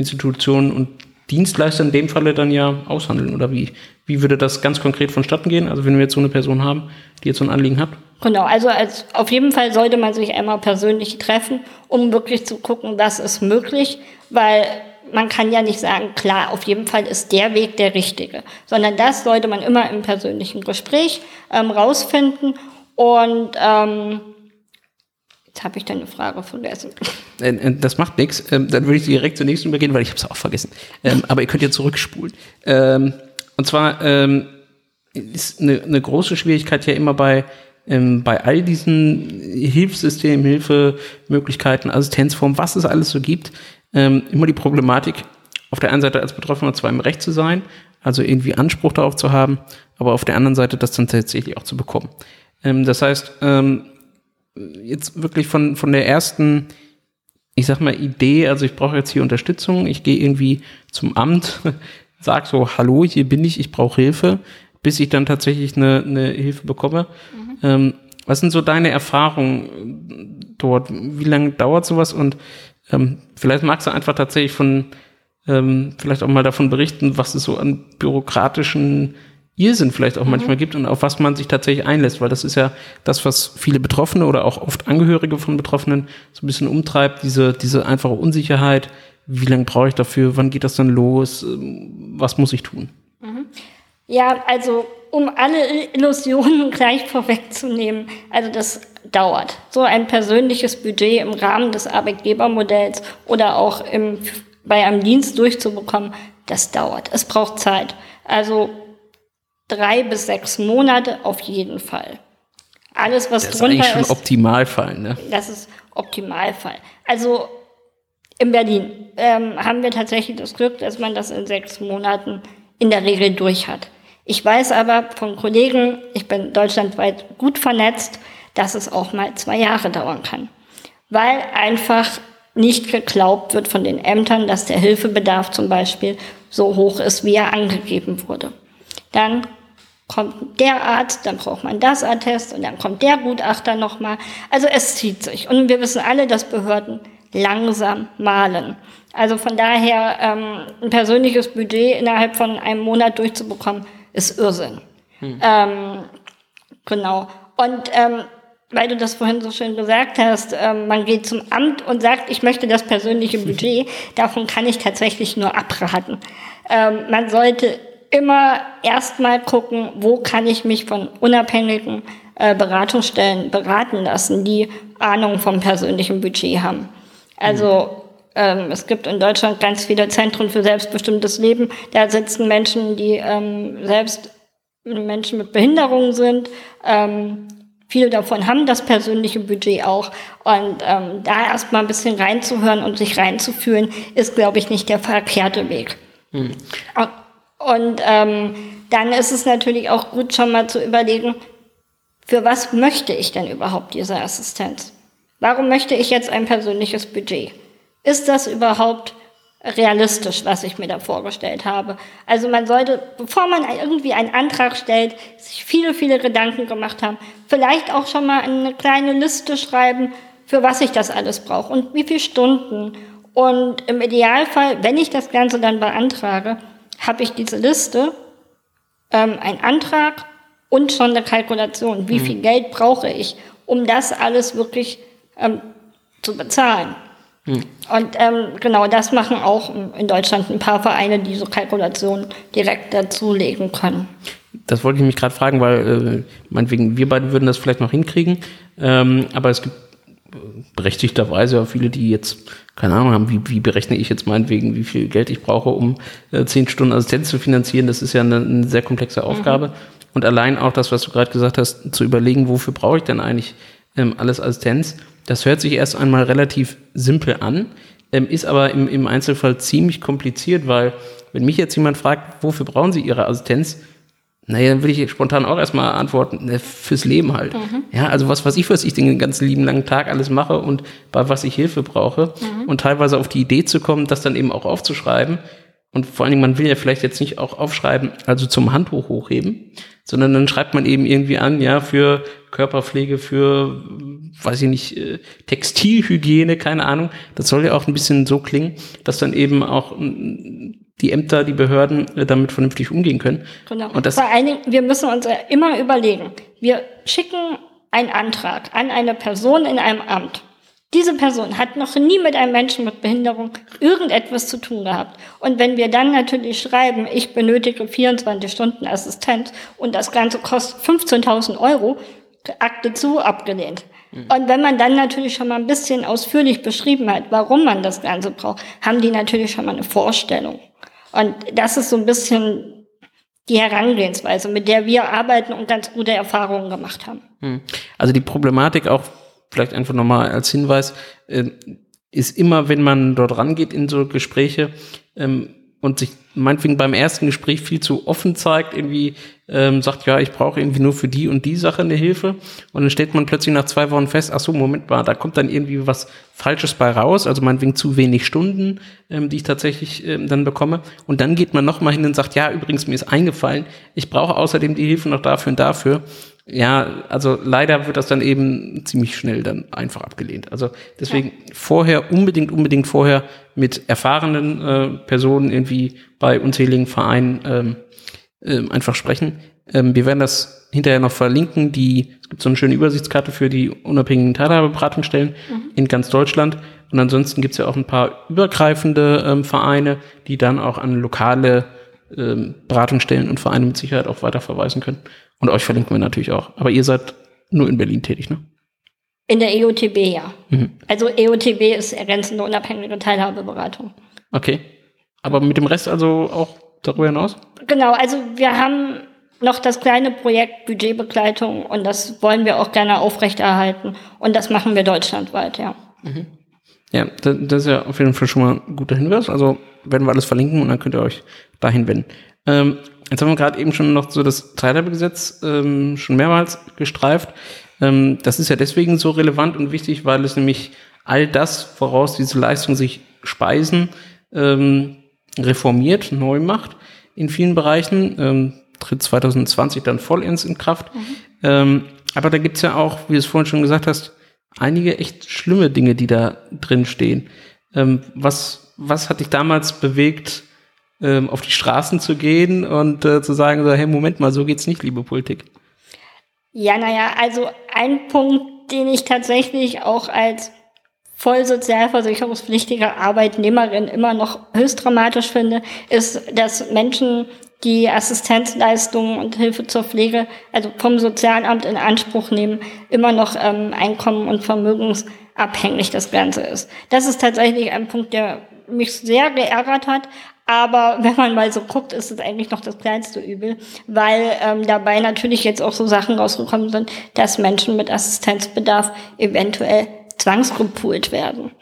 Institutionen und Dienstleister in dem Falle dann ja aushandeln? Oder wie, wie würde das ganz konkret vonstatten gehen? Also wenn wir jetzt so eine Person haben, die jetzt so ein Anliegen hat? Genau, also als, auf jeden Fall sollte man sich einmal persönlich treffen, um wirklich zu gucken, was ist möglich, weil man kann ja nicht sagen, klar, auf jeden Fall ist der Weg der richtige, sondern das sollte man immer im persönlichen Gespräch ähm, rausfinden und ähm, Habe ich deine Frage vergessen. Äh, äh, das macht nichts. Ähm, dann würde ich direkt zur nächsten übergehen, weil ich habe es auch vergessen. Ähm, aber ihr könnt ja zurückspulen. Ähm, und zwar ist eine, eine große Schwierigkeit ja immer bei bei all diesen Hilfssystemen, Hilfemöglichkeiten, Assistenzformen, was es alles so gibt, immer die Problematik, auf der einen Seite als Betroffener zwar im Recht zu sein, also irgendwie Anspruch darauf zu haben, aber auf der anderen Seite das dann tatsächlich auch zu bekommen. das heißt, jetzt wirklich von, von der ersten, ich sag mal, Idee, also ich brauche jetzt hier Unterstützung, ich gehe irgendwie zum Amt, sag so, hallo, hier bin ich, ich brauche Hilfe, bis ich dann tatsächlich eine, eine Hilfe bekomme. Mhm. Ähm, was sind so deine Erfahrungen dort? Wie lange dauert sowas? Und ähm, vielleicht magst du einfach tatsächlich von, ähm, vielleicht auch mal davon berichten, was es so an bürokratischen Irrsinn vielleicht auch mhm. manchmal gibt und auf was man sich tatsächlich einlässt, weil das ist ja das, was viele Betroffene oder auch oft Angehörige von Betroffenen so ein bisschen umtreibt, diese, diese einfache Unsicherheit. Wie lange brauche ich dafür? Wann geht das dann los? Was muss ich tun? Mhm. Ja, also um alle Illusionen gleich vorwegzunehmen, also das dauert. So ein persönliches Budget im Rahmen des Arbeitgebermodells oder auch im, bei einem Dienst durchzubekommen, das dauert. Es braucht Zeit. Also drei bis sechs Monate auf jeden Fall. Alles, was das drunter ist. Das ist eigentlich schon Optimalfall, ne? Das ist Optimalfall. Also in Berlin ähm, haben wir tatsächlich das Glück, dass man das in sechs Monaten in der Regel durch hat. Ich weiß aber von Kollegen, ich bin deutschlandweit gut vernetzt, dass es auch mal zwei Jahre dauern kann. Weil einfach nicht geglaubt wird von den Ämtern, dass der Hilfebedarf zum Beispiel so hoch ist, wie er angegeben wurde. Dann kommt der Arzt, dann braucht man das Attest und dann kommt der Gutachter nochmal. Also es zieht sich. Und wir wissen alle, dass Behörden langsam malen. Also von daher ähm, ein persönliches Budget innerhalb von einem Monat durchzubekommen, ist Irrsinn. Hm. Ähm, genau. Und ähm, weil du das vorhin so schön gesagt hast, ähm, man geht zum Amt und sagt, ich möchte das persönliche Budget, davon kann ich tatsächlich nur abraten. Ähm, man sollte immer erstmal gucken, wo kann ich mich von unabhängigen äh, Beratungsstellen beraten lassen, die Ahnung vom persönlichen Budget haben. Also ähm, es gibt in Deutschland ganz viele Zentren für selbstbestimmtes Leben. Da sitzen Menschen, die ähm, selbst Menschen mit Behinderungen sind. Ähm, viele davon haben das persönliche Budget auch. Und ähm, da erstmal ein bisschen reinzuhören und sich reinzufühlen, ist, glaube ich, nicht der verkehrte Weg. Hm. Und ähm, dann ist es natürlich auch gut, schon mal zu überlegen, für was möchte ich denn überhaupt diese Assistenz? Warum möchte ich jetzt ein persönliches Budget? Ist das überhaupt realistisch, was ich mir da vorgestellt habe? Also man sollte, bevor man irgendwie einen Antrag stellt, sich viele, viele Gedanken gemacht haben, vielleicht auch schon mal eine kleine Liste schreiben, für was ich das alles brauche und wie viele Stunden. Und im Idealfall, wenn ich das Ganze dann beantrage, habe ich diese Liste, ähm, einen Antrag und schon eine Kalkulation. Wie mhm. viel Geld brauche ich, um das alles wirklich ähm, zu bezahlen? Mhm. Und ähm, genau das machen auch in Deutschland ein paar Vereine, die so Kalkulationen direkt dazulegen können. Das wollte ich mich gerade fragen, weil äh, meinetwegen, wir beide würden das vielleicht noch hinkriegen, ähm, aber es gibt berechtigterweise auch viele, die jetzt keine Ahnung haben, wie, wie berechne ich jetzt meinetwegen, wie viel Geld ich brauche, um äh, zehn Stunden Assistenz zu finanzieren. Das ist ja eine, eine sehr komplexe Aufgabe. Mhm. Und allein auch das, was du gerade gesagt hast, zu überlegen, wofür brauche ich denn eigentlich ähm, alles Assistenz, das hört sich erst einmal relativ simpel an, ähm, ist aber im, im Einzelfall ziemlich kompliziert, weil wenn mich jetzt jemand fragt, wofür brauchen Sie Ihre Assistenz, naja, dann würde ich spontan auch erstmal antworten, ne, fürs Leben halt. Mhm. Ja, also was weiß ich, was ich den ganzen lieben langen Tag alles mache und bei was ich Hilfe brauche. Mhm. Und teilweise auf die Idee zu kommen, das dann eben auch aufzuschreiben. Und vor allen Dingen, man will ja vielleicht jetzt nicht auch aufschreiben, also zum Handtuch hochheben, sondern dann schreibt man eben irgendwie an, ja, für Körperpflege, für, weiß ich nicht, äh, Textilhygiene, keine Ahnung. Das soll ja auch ein bisschen so klingen, dass dann eben auch die Ämter, die Behörden äh, damit vernünftig umgehen können. Genau. Und das Vor allen Dingen, wir müssen uns immer überlegen, wir schicken einen Antrag an eine Person in einem Amt. Diese Person hat noch nie mit einem Menschen mit Behinderung irgendetwas zu tun gehabt. Und wenn wir dann natürlich schreiben, ich benötige 24 Stunden Assistenz und das Ganze kostet 15.000 Euro, Akte zu, abgelehnt. Mhm. Und wenn man dann natürlich schon mal ein bisschen ausführlich beschrieben hat, warum man das Ganze braucht, haben die natürlich schon mal eine Vorstellung. Und das ist so ein bisschen die Herangehensweise, mit der wir arbeiten und ganz gute Erfahrungen gemacht haben. Hm. Also die Problematik auch vielleicht einfach nochmal als Hinweis, äh, ist immer, wenn man dort rangeht in so Gespräche, ähm, und sich meinetwegen beim ersten Gespräch viel zu offen zeigt, irgendwie ähm, sagt, ja, ich brauche irgendwie nur für die und die Sache eine Hilfe. Und dann stellt man plötzlich nach zwei Wochen fest, ach so, Moment mal, da kommt dann irgendwie was Falsches bei raus, also meinetwegen zu wenig Stunden, ähm, die ich tatsächlich ähm, dann bekomme. Und dann geht man nochmal hin und sagt, ja, übrigens, mir ist eingefallen, ich brauche außerdem die Hilfe noch dafür und dafür ja, also leider wird das dann eben ziemlich schnell dann einfach abgelehnt. Also deswegen ja. vorher, unbedingt, unbedingt vorher mit erfahrenen äh, Personen irgendwie bei unzähligen Vereinen ähm, ähm, einfach sprechen. Ähm, wir werden das hinterher noch verlinken. Die, es gibt so eine schöne Übersichtskarte für die unabhängigen Teilhabeberatungsstellen mhm. in ganz Deutschland. Und ansonsten gibt es ja auch ein paar übergreifende ähm, Vereine, die dann auch an lokale ähm, Beratungsstellen und Vereine mit Sicherheit auch weiter verweisen können. Und euch verlinken wir natürlich auch. Aber ihr seid nur in Berlin tätig, ne? In der EOTB, ja. Mhm. Also EOTB ist ergänzende unabhängige Teilhabeberatung. Okay. Aber mit dem Rest also auch darüber hinaus? Genau, also wir haben noch das kleine Projekt Budgetbegleitung und das wollen wir auch gerne aufrechterhalten. Und das machen wir deutschlandweit, ja. Mhm. Ja, das ist ja auf jeden Fall schon mal ein guter Hinweis. Also werden wir alles verlinken und dann könnt ihr euch dahin wenden. Ähm, Jetzt haben wir gerade eben schon noch so das Teilhabegesetz ähm, schon mehrmals gestreift. Ähm, das ist ja deswegen so relevant und wichtig, weil es nämlich all das, woraus diese Leistungen sich speisen, ähm, reformiert, neu macht in vielen Bereichen. Ähm, tritt 2020 dann vollends in Kraft. Mhm. Ähm, aber da gibt's ja auch, wie du es vorhin schon gesagt hast, einige echt schlimme Dinge, die da drin stehen. Ähm, was, was hat dich damals bewegt, ähm, auf die Straßen zu gehen und äh, zu sagen, so, hey, Moment mal, so geht's nicht, liebe Politik. Ja, naja, also ein Punkt, den ich tatsächlich auch als voll sozialversicherungspflichtige Arbeitnehmerin immer noch höchst dramatisch finde, ist, dass Menschen die Assistenzleistungen und Hilfe zur Pflege, also vom Sozialamt in Anspruch nehmen, immer noch ähm, einkommen- und vermögensabhängig das Ganze ist. Das ist tatsächlich ein Punkt, der mich sehr geärgert hat, aber wenn man mal so guckt, ist es eigentlich noch das kleinste Übel, weil ähm, dabei natürlich jetzt auch so Sachen rausgekommen sind, dass Menschen mit Assistenzbedarf eventuell zwangsgepoolt werden.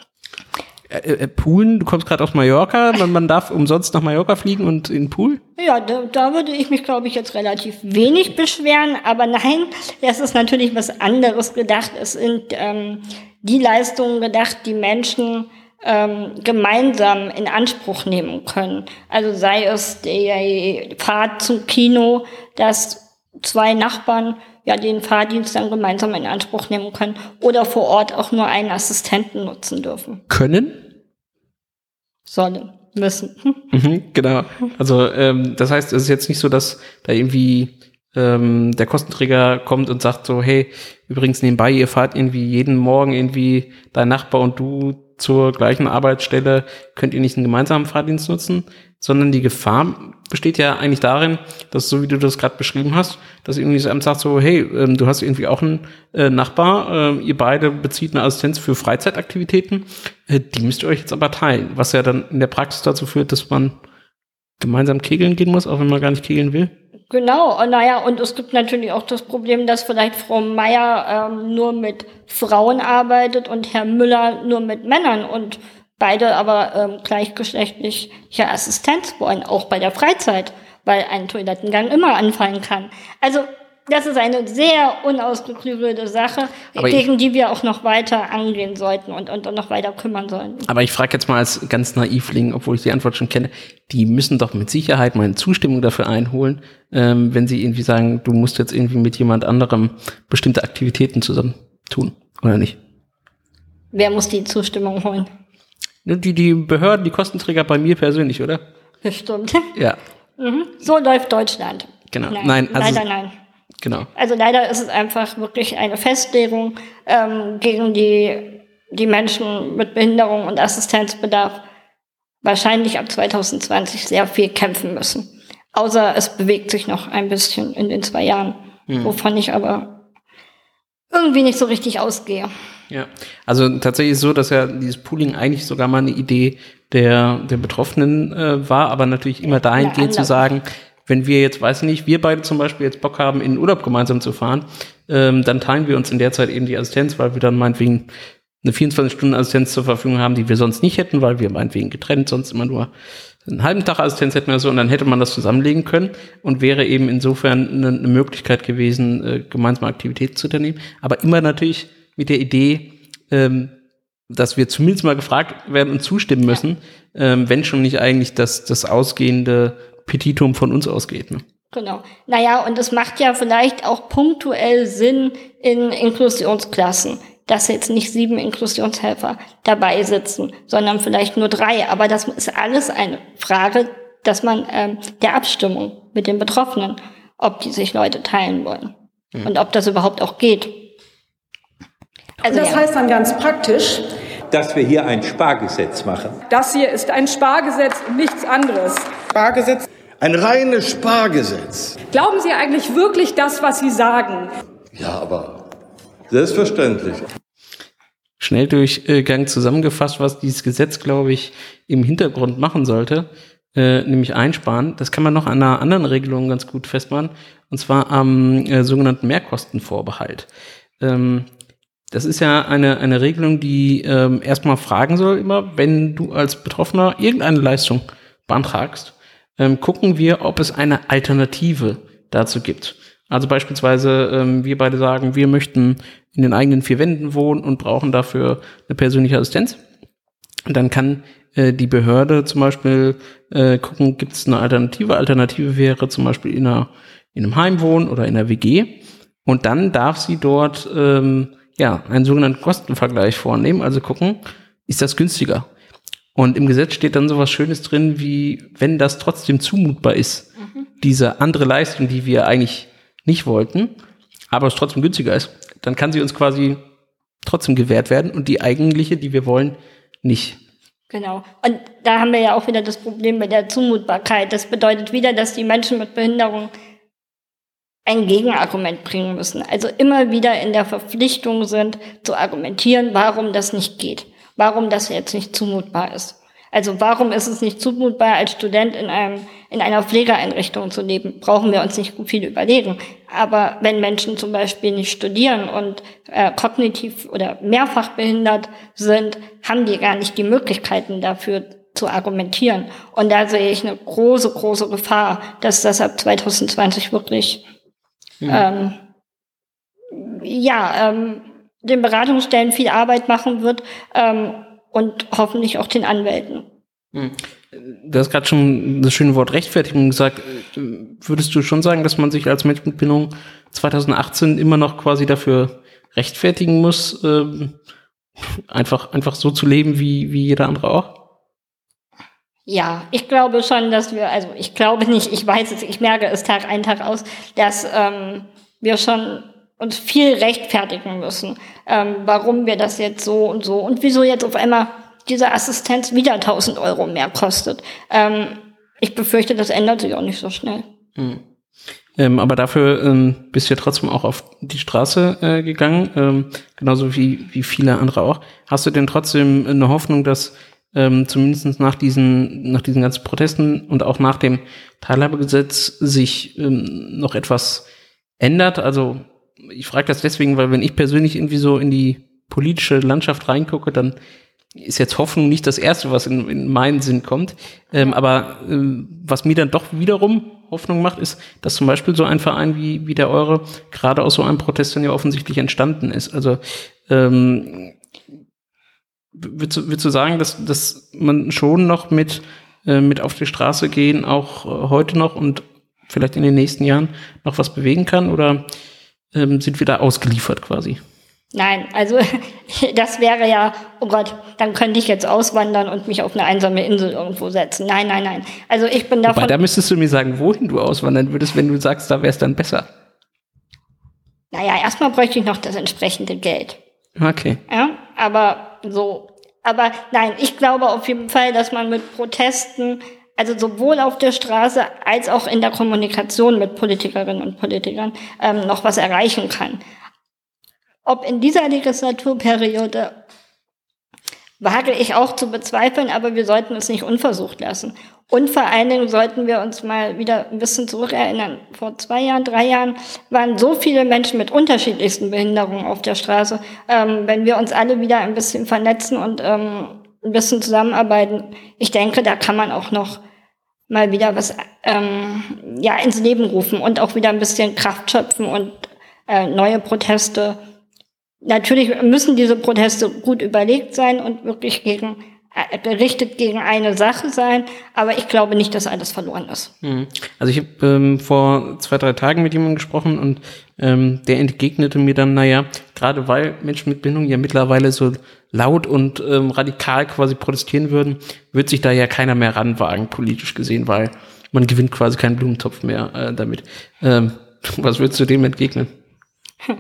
Äh, äh, Poolen, du kommst gerade aus Mallorca, man, man darf umsonst nach Mallorca fliegen und in den Pool? Ja, da, da würde ich mich, glaube ich, jetzt relativ wenig beschweren, aber nein, das ist natürlich was anderes gedacht. Es sind ähm, die Leistungen gedacht, die Menschen ähm, gemeinsam in Anspruch nehmen können. Also sei es die Fahrt zum Kino, dass zwei Nachbarn ja den Fahrdienst dann gemeinsam in Anspruch nehmen können oder vor Ort auch nur einen Assistenten nutzen dürfen. Können? Sollen, müssen. Mhm, genau. Also ähm, das heißt, es ist jetzt nicht so, dass da irgendwie ähm, der Kostenträger kommt und sagt so, hey, übrigens nebenbei, ihr fahrt irgendwie jeden Morgen irgendwie dein Nachbar und du zur gleichen Arbeitsstelle, könnt ihr nicht einen gemeinsamen Fahrdienst nutzen, sondern die Gefahr besteht ja eigentlich darin, dass so wie du das gerade beschrieben hast, dass irgendwie das Amt sagt so, hey, ähm, du hast irgendwie auch einen äh, Nachbar, äh, ihr beide bezieht eine Assistenz für Freizeitaktivitäten, äh, die müsst ihr euch jetzt aber teilen, was ja dann in der Praxis dazu führt, dass man gemeinsam kegeln gehen muss, auch wenn man gar nicht kegeln will. Genau, und naja, und es gibt natürlich auch das Problem, dass vielleicht Frau Meier ähm, nur mit Frauen arbeitet und Herr Müller nur mit Männern und beide aber ähm, gleichgeschlechtliche Assistenz wollen, auch bei der Freizeit, weil ein Toilettengang immer anfallen kann. Also das ist eine sehr unausgeklügelte Sache, aber gegen die wir auch noch weiter angehen sollten und, und, und noch weiter kümmern sollten. Aber ich frage jetzt mal als ganz Naivling, obwohl ich die Antwort schon kenne, die müssen doch mit Sicherheit meine Zustimmung dafür einholen, ähm, wenn sie irgendwie sagen, du musst jetzt irgendwie mit jemand anderem bestimmte Aktivitäten zusammen tun, oder nicht? Wer muss die Zustimmung holen? Die, die Behörden, die Kostenträger bei mir persönlich, oder? Bestimmt. Ja. Mhm. So läuft Deutschland. Genau. Nein, nein also, leider nein. Genau. Also leider ist es einfach wirklich eine Festlegung ähm, gegen die, die Menschen mit Behinderung und Assistenzbedarf wahrscheinlich ab 2020 sehr viel kämpfen müssen. Außer es bewegt sich noch ein bisschen in den zwei Jahren, mhm. wovon ich aber irgendwie nicht so richtig ausgehe. Ja, also tatsächlich so, dass ja dieses Pooling eigentlich sogar mal eine Idee der, der Betroffenen äh, war, aber natürlich immer dahingehend zu sagen, wenn wir jetzt, weiß ich nicht, wir beide zum Beispiel jetzt Bock haben, in den Urlaub gemeinsam zu fahren, ähm, dann teilen wir uns in der Zeit eben die Assistenz, weil wir dann meinetwegen eine 24-Stunden-Assistenz zur Verfügung haben, die wir sonst nicht hätten, weil wir meinetwegen getrennt sonst immer nur einen halben Tag Assistenz hätten wir so und dann hätte man das zusammenlegen können und wäre eben insofern eine, eine Möglichkeit gewesen, äh, gemeinsame Aktivitäten zu unternehmen. Aber immer natürlich mit der Idee, ähm, dass wir zumindest mal gefragt werden und zustimmen müssen, ja. ähm, wenn schon nicht eigentlich das, das ausgehende Petitum von uns ausgeht. Ne? Genau. Naja, und es macht ja vielleicht auch punktuell Sinn in Inklusionsklassen, dass jetzt nicht sieben Inklusionshelfer dabei sitzen, sondern vielleicht nur drei. Aber das ist alles eine Frage, dass man ähm, der Abstimmung mit den Betroffenen, ob die sich Leute teilen wollen mhm. und ob das überhaupt auch geht. Also, das ja. heißt dann ganz praktisch, dass wir hier ein Spargesetz machen. Das hier ist ein Spargesetz und nichts anderes. Spargesetz ein reines Spargesetz. Glauben Sie eigentlich wirklich das, was Sie sagen? Ja, aber selbstverständlich. Schnelldurchgang zusammengefasst, was dieses Gesetz, glaube ich, im Hintergrund machen sollte, äh, nämlich einsparen. Das kann man noch an einer anderen Regelung ganz gut festmachen, und zwar am äh, sogenannten Mehrkostenvorbehalt. Ähm, das ist ja eine, eine Regelung, die ähm, erstmal fragen soll, immer, wenn du als Betroffener irgendeine Leistung beantragst, ähm, gucken wir, ob es eine Alternative dazu gibt. Also beispielsweise, ähm, wir beide sagen, wir möchten in den eigenen vier Wänden wohnen und brauchen dafür eine persönliche Assistenz. Und dann kann äh, die Behörde zum Beispiel äh, gucken, gibt es eine Alternative. Alternative wäre zum Beispiel in, einer, in einem Heim wohnen oder in einer WG. Und dann darf sie dort ähm, ja einen sogenannten Kostenvergleich vornehmen, also gucken, ist das günstiger? Und im Gesetz steht dann sowas Schönes drin, wie wenn das trotzdem zumutbar ist, mhm. diese andere Leistung, die wir eigentlich nicht wollten, aber es trotzdem günstiger ist, dann kann sie uns quasi trotzdem gewährt werden und die eigentliche, die wir wollen, nicht. Genau. Und da haben wir ja auch wieder das Problem mit der Zumutbarkeit. Das bedeutet wieder, dass die Menschen mit Behinderung ein Gegenargument bringen müssen. Also immer wieder in der Verpflichtung sind, zu argumentieren, warum das nicht geht warum das jetzt nicht zumutbar ist. Also warum ist es nicht zumutbar, als Student in einem in einer Pflegeeinrichtung zu leben, brauchen wir uns nicht viel überlegen. Aber wenn Menschen zum Beispiel nicht studieren und äh, kognitiv oder mehrfach behindert sind, haben die gar nicht die Möglichkeiten dafür zu argumentieren. Und da sehe ich eine große, große Gefahr, dass das ab 2020 wirklich mhm. ähm, ja, ähm, den Beratungsstellen viel Arbeit machen wird ähm, und hoffentlich auch den Anwälten. Hm. Du hast gerade schon das schöne Wort Rechtfertigung gesagt. Würdest du schon sagen, dass man sich als Mensch mit Bindung 2018 immer noch quasi dafür rechtfertigen muss, ähm, einfach, einfach so zu leben wie, wie jeder andere auch? Ja, ich glaube schon, dass wir, also ich glaube nicht, ich weiß es, ich merke es Tag ein, Tag aus, dass ähm, wir schon uns viel rechtfertigen müssen, ähm, warum wir das jetzt so und so und wieso jetzt auf einmal diese Assistenz wieder 1000 Euro mehr kostet. Ähm, ich befürchte, das ändert sich auch nicht so schnell. Hm. Ähm, aber dafür ähm, bist du ja trotzdem auch auf die Straße äh, gegangen, ähm, genauso wie, wie viele andere auch. Hast du denn trotzdem eine Hoffnung, dass ähm, zumindest nach diesen, nach diesen ganzen Protesten und auch nach dem Teilhabegesetz sich ähm, noch etwas ändert? Also ich frage das deswegen, weil wenn ich persönlich irgendwie so in die politische Landschaft reingucke, dann ist jetzt Hoffnung nicht das Erste, was in, in meinen Sinn kommt. Ähm, aber ähm, was mir dann doch wiederum Hoffnung macht, ist, dass zum Beispiel so ein Verein wie, wie der eure gerade aus so einem Protest dann ja offensichtlich entstanden ist. Also ähm, würdest, du, würdest du sagen, dass, dass man schon noch mit, äh, mit auf die Straße gehen, auch äh, heute noch und vielleicht in den nächsten Jahren noch was bewegen kann? Oder ähm, sind wir da ausgeliefert quasi. Nein, also das wäre ja, oh Gott, dann könnte ich jetzt auswandern und mich auf eine einsame Insel irgendwo setzen. Nein, nein, nein. Also ich bin davon. Wobei, da müsstest du mir sagen, wohin du auswandern würdest, wenn du sagst, da wäre es dann besser. Naja, erstmal bräuchte ich noch das entsprechende Geld. Okay. Ja, aber so. Aber nein, ich glaube auf jeden Fall, dass man mit Protesten also sowohl auf der Straße als auch in der Kommunikation mit Politikerinnen und Politikern ähm, noch was erreichen kann. Ob in dieser Legislaturperiode wage ich auch zu bezweifeln, aber wir sollten es nicht unversucht lassen. Und vor allen Dingen sollten wir uns mal wieder ein bisschen zurückerinnern. Vor zwei Jahren, drei Jahren waren so viele Menschen mit unterschiedlichsten Behinderungen auf der Straße. Ähm, wenn wir uns alle wieder ein bisschen vernetzen und ähm, ein bisschen zusammenarbeiten, ich denke, da kann man auch noch mal wieder was ähm, ja, ins Leben rufen und auch wieder ein bisschen Kraft schöpfen und äh, neue Proteste. Natürlich müssen diese Proteste gut überlegt sein und wirklich gegen äh, gerichtet gegen eine Sache sein, aber ich glaube nicht, dass alles verloren ist. Mhm. Also ich habe ähm, vor zwei, drei Tagen mit jemandem gesprochen und ähm, der entgegnete mir dann, naja, gerade weil Menschen mit Bindung ja mittlerweile so laut und ähm, radikal quasi protestieren würden, wird sich da ja keiner mehr ranwagen, politisch gesehen, weil man gewinnt quasi keinen Blumentopf mehr äh, damit. Ähm, was würdest du dem entgegnen?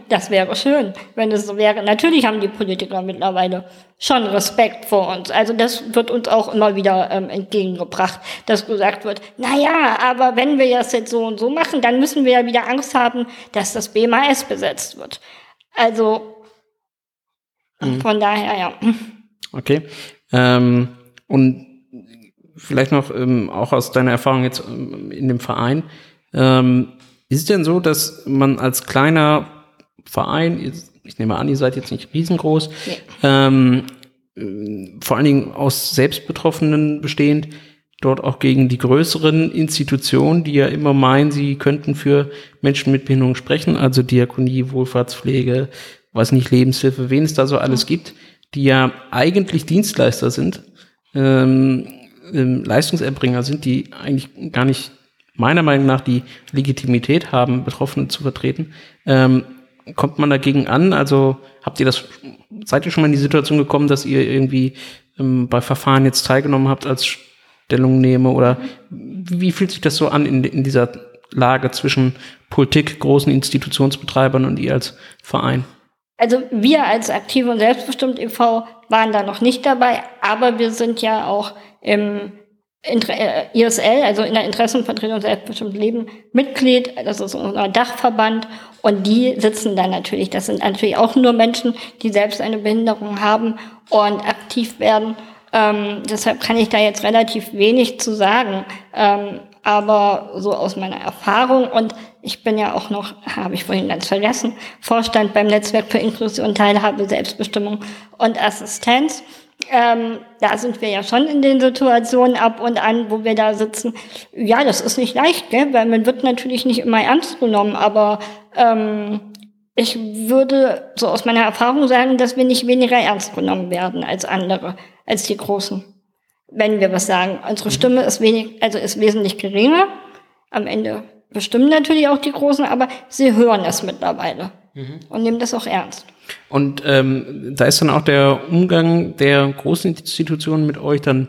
Das wäre schön, wenn es so wäre. Natürlich haben die Politiker mittlerweile schon Respekt vor uns. Also das wird uns auch immer wieder ähm, entgegengebracht, dass gesagt wird, na ja, aber wenn wir das jetzt so und so machen, dann müssen wir ja wieder Angst haben, dass das BMAS besetzt wird. Also mhm. von daher, ja. Okay. Ähm, und vielleicht noch ähm, auch aus deiner Erfahrung jetzt ähm, in dem Verein. Ähm, ist es denn so, dass man als kleiner Verein, ich nehme an, ihr seid jetzt nicht riesengroß, nee. ähm, vor allen Dingen aus Selbstbetroffenen bestehend, dort auch gegen die größeren Institutionen, die ja immer meinen, sie könnten für Menschen mit Behinderung sprechen, also Diakonie, Wohlfahrtspflege, was nicht, Lebenshilfe, wen es da so alles gibt, die ja eigentlich Dienstleister sind, ähm, ähm, Leistungserbringer sind, die eigentlich gar nicht meiner Meinung nach die Legitimität haben, Betroffene zu vertreten. Ähm, kommt man dagegen an? Also habt ihr das, seid ihr schon mal in die Situation gekommen, dass ihr irgendwie ähm, bei Verfahren jetzt teilgenommen habt als Stellungnehmer oder wie fühlt sich das so an in, in dieser Lage zwischen Politik, großen Institutionsbetreibern und ihr als Verein? Also wir als Aktiv und Selbstbestimmt e.V. waren da noch nicht dabei, aber wir sind ja auch im äh, ISL, also in der Interessenvertretung selbstbestimmt Leben, Mitglied, das ist unser Dachverband und die sitzen dann natürlich, das sind natürlich auch nur Menschen, die selbst eine Behinderung haben und aktiv werden. Ähm, deshalb kann ich da jetzt relativ wenig zu sagen. Ähm, aber so aus meiner Erfahrung und ich bin ja auch noch, habe ich vorhin ganz vergessen, Vorstand beim Netzwerk für Inklusion, Teilhabe, Selbstbestimmung und Assistenz. Ähm, da sind wir ja schon in den Situationen ab und an, wo wir da sitzen. Ja, das ist nicht leicht, gell? weil man wird natürlich nicht immer ernst genommen, aber ähm, ich würde so aus meiner Erfahrung sagen, dass wir nicht weniger ernst genommen werden als andere, als die Großen. Wenn wir was sagen. Unsere Stimme ist wenig, also ist wesentlich geringer. Am Ende bestimmen natürlich auch die Großen, aber sie hören es mittlerweile mhm. und nehmen das auch ernst. Und ähm, da ist dann auch der Umgang der großen Institutionen mit euch dann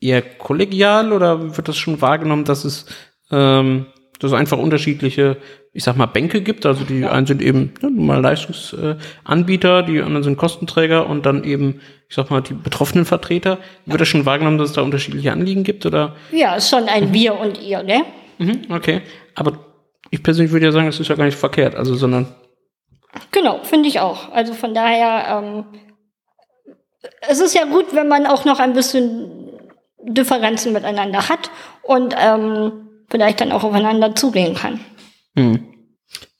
eher kollegial oder wird das schon wahrgenommen, dass es ähm, dass es einfach unterschiedliche, ich sag mal, Bänke gibt. Also die einen sind eben ne, mal Leistungsanbieter, die anderen sind Kostenträger und dann eben, ich sag mal, die betroffenen Vertreter. Wird das schon wahrgenommen, dass es da unterschiedliche Anliegen gibt? Oder? Ja, ist schon ein mhm. Wir und ihr, ne? Mhm, okay. Aber ich persönlich würde ja sagen, es ist ja gar nicht verkehrt, also sondern. Genau, finde ich auch. Also von daher, ähm, es ist ja gut, wenn man auch noch ein bisschen Differenzen miteinander hat und ähm, vielleicht dann auch aufeinander zugehen kann. Hm.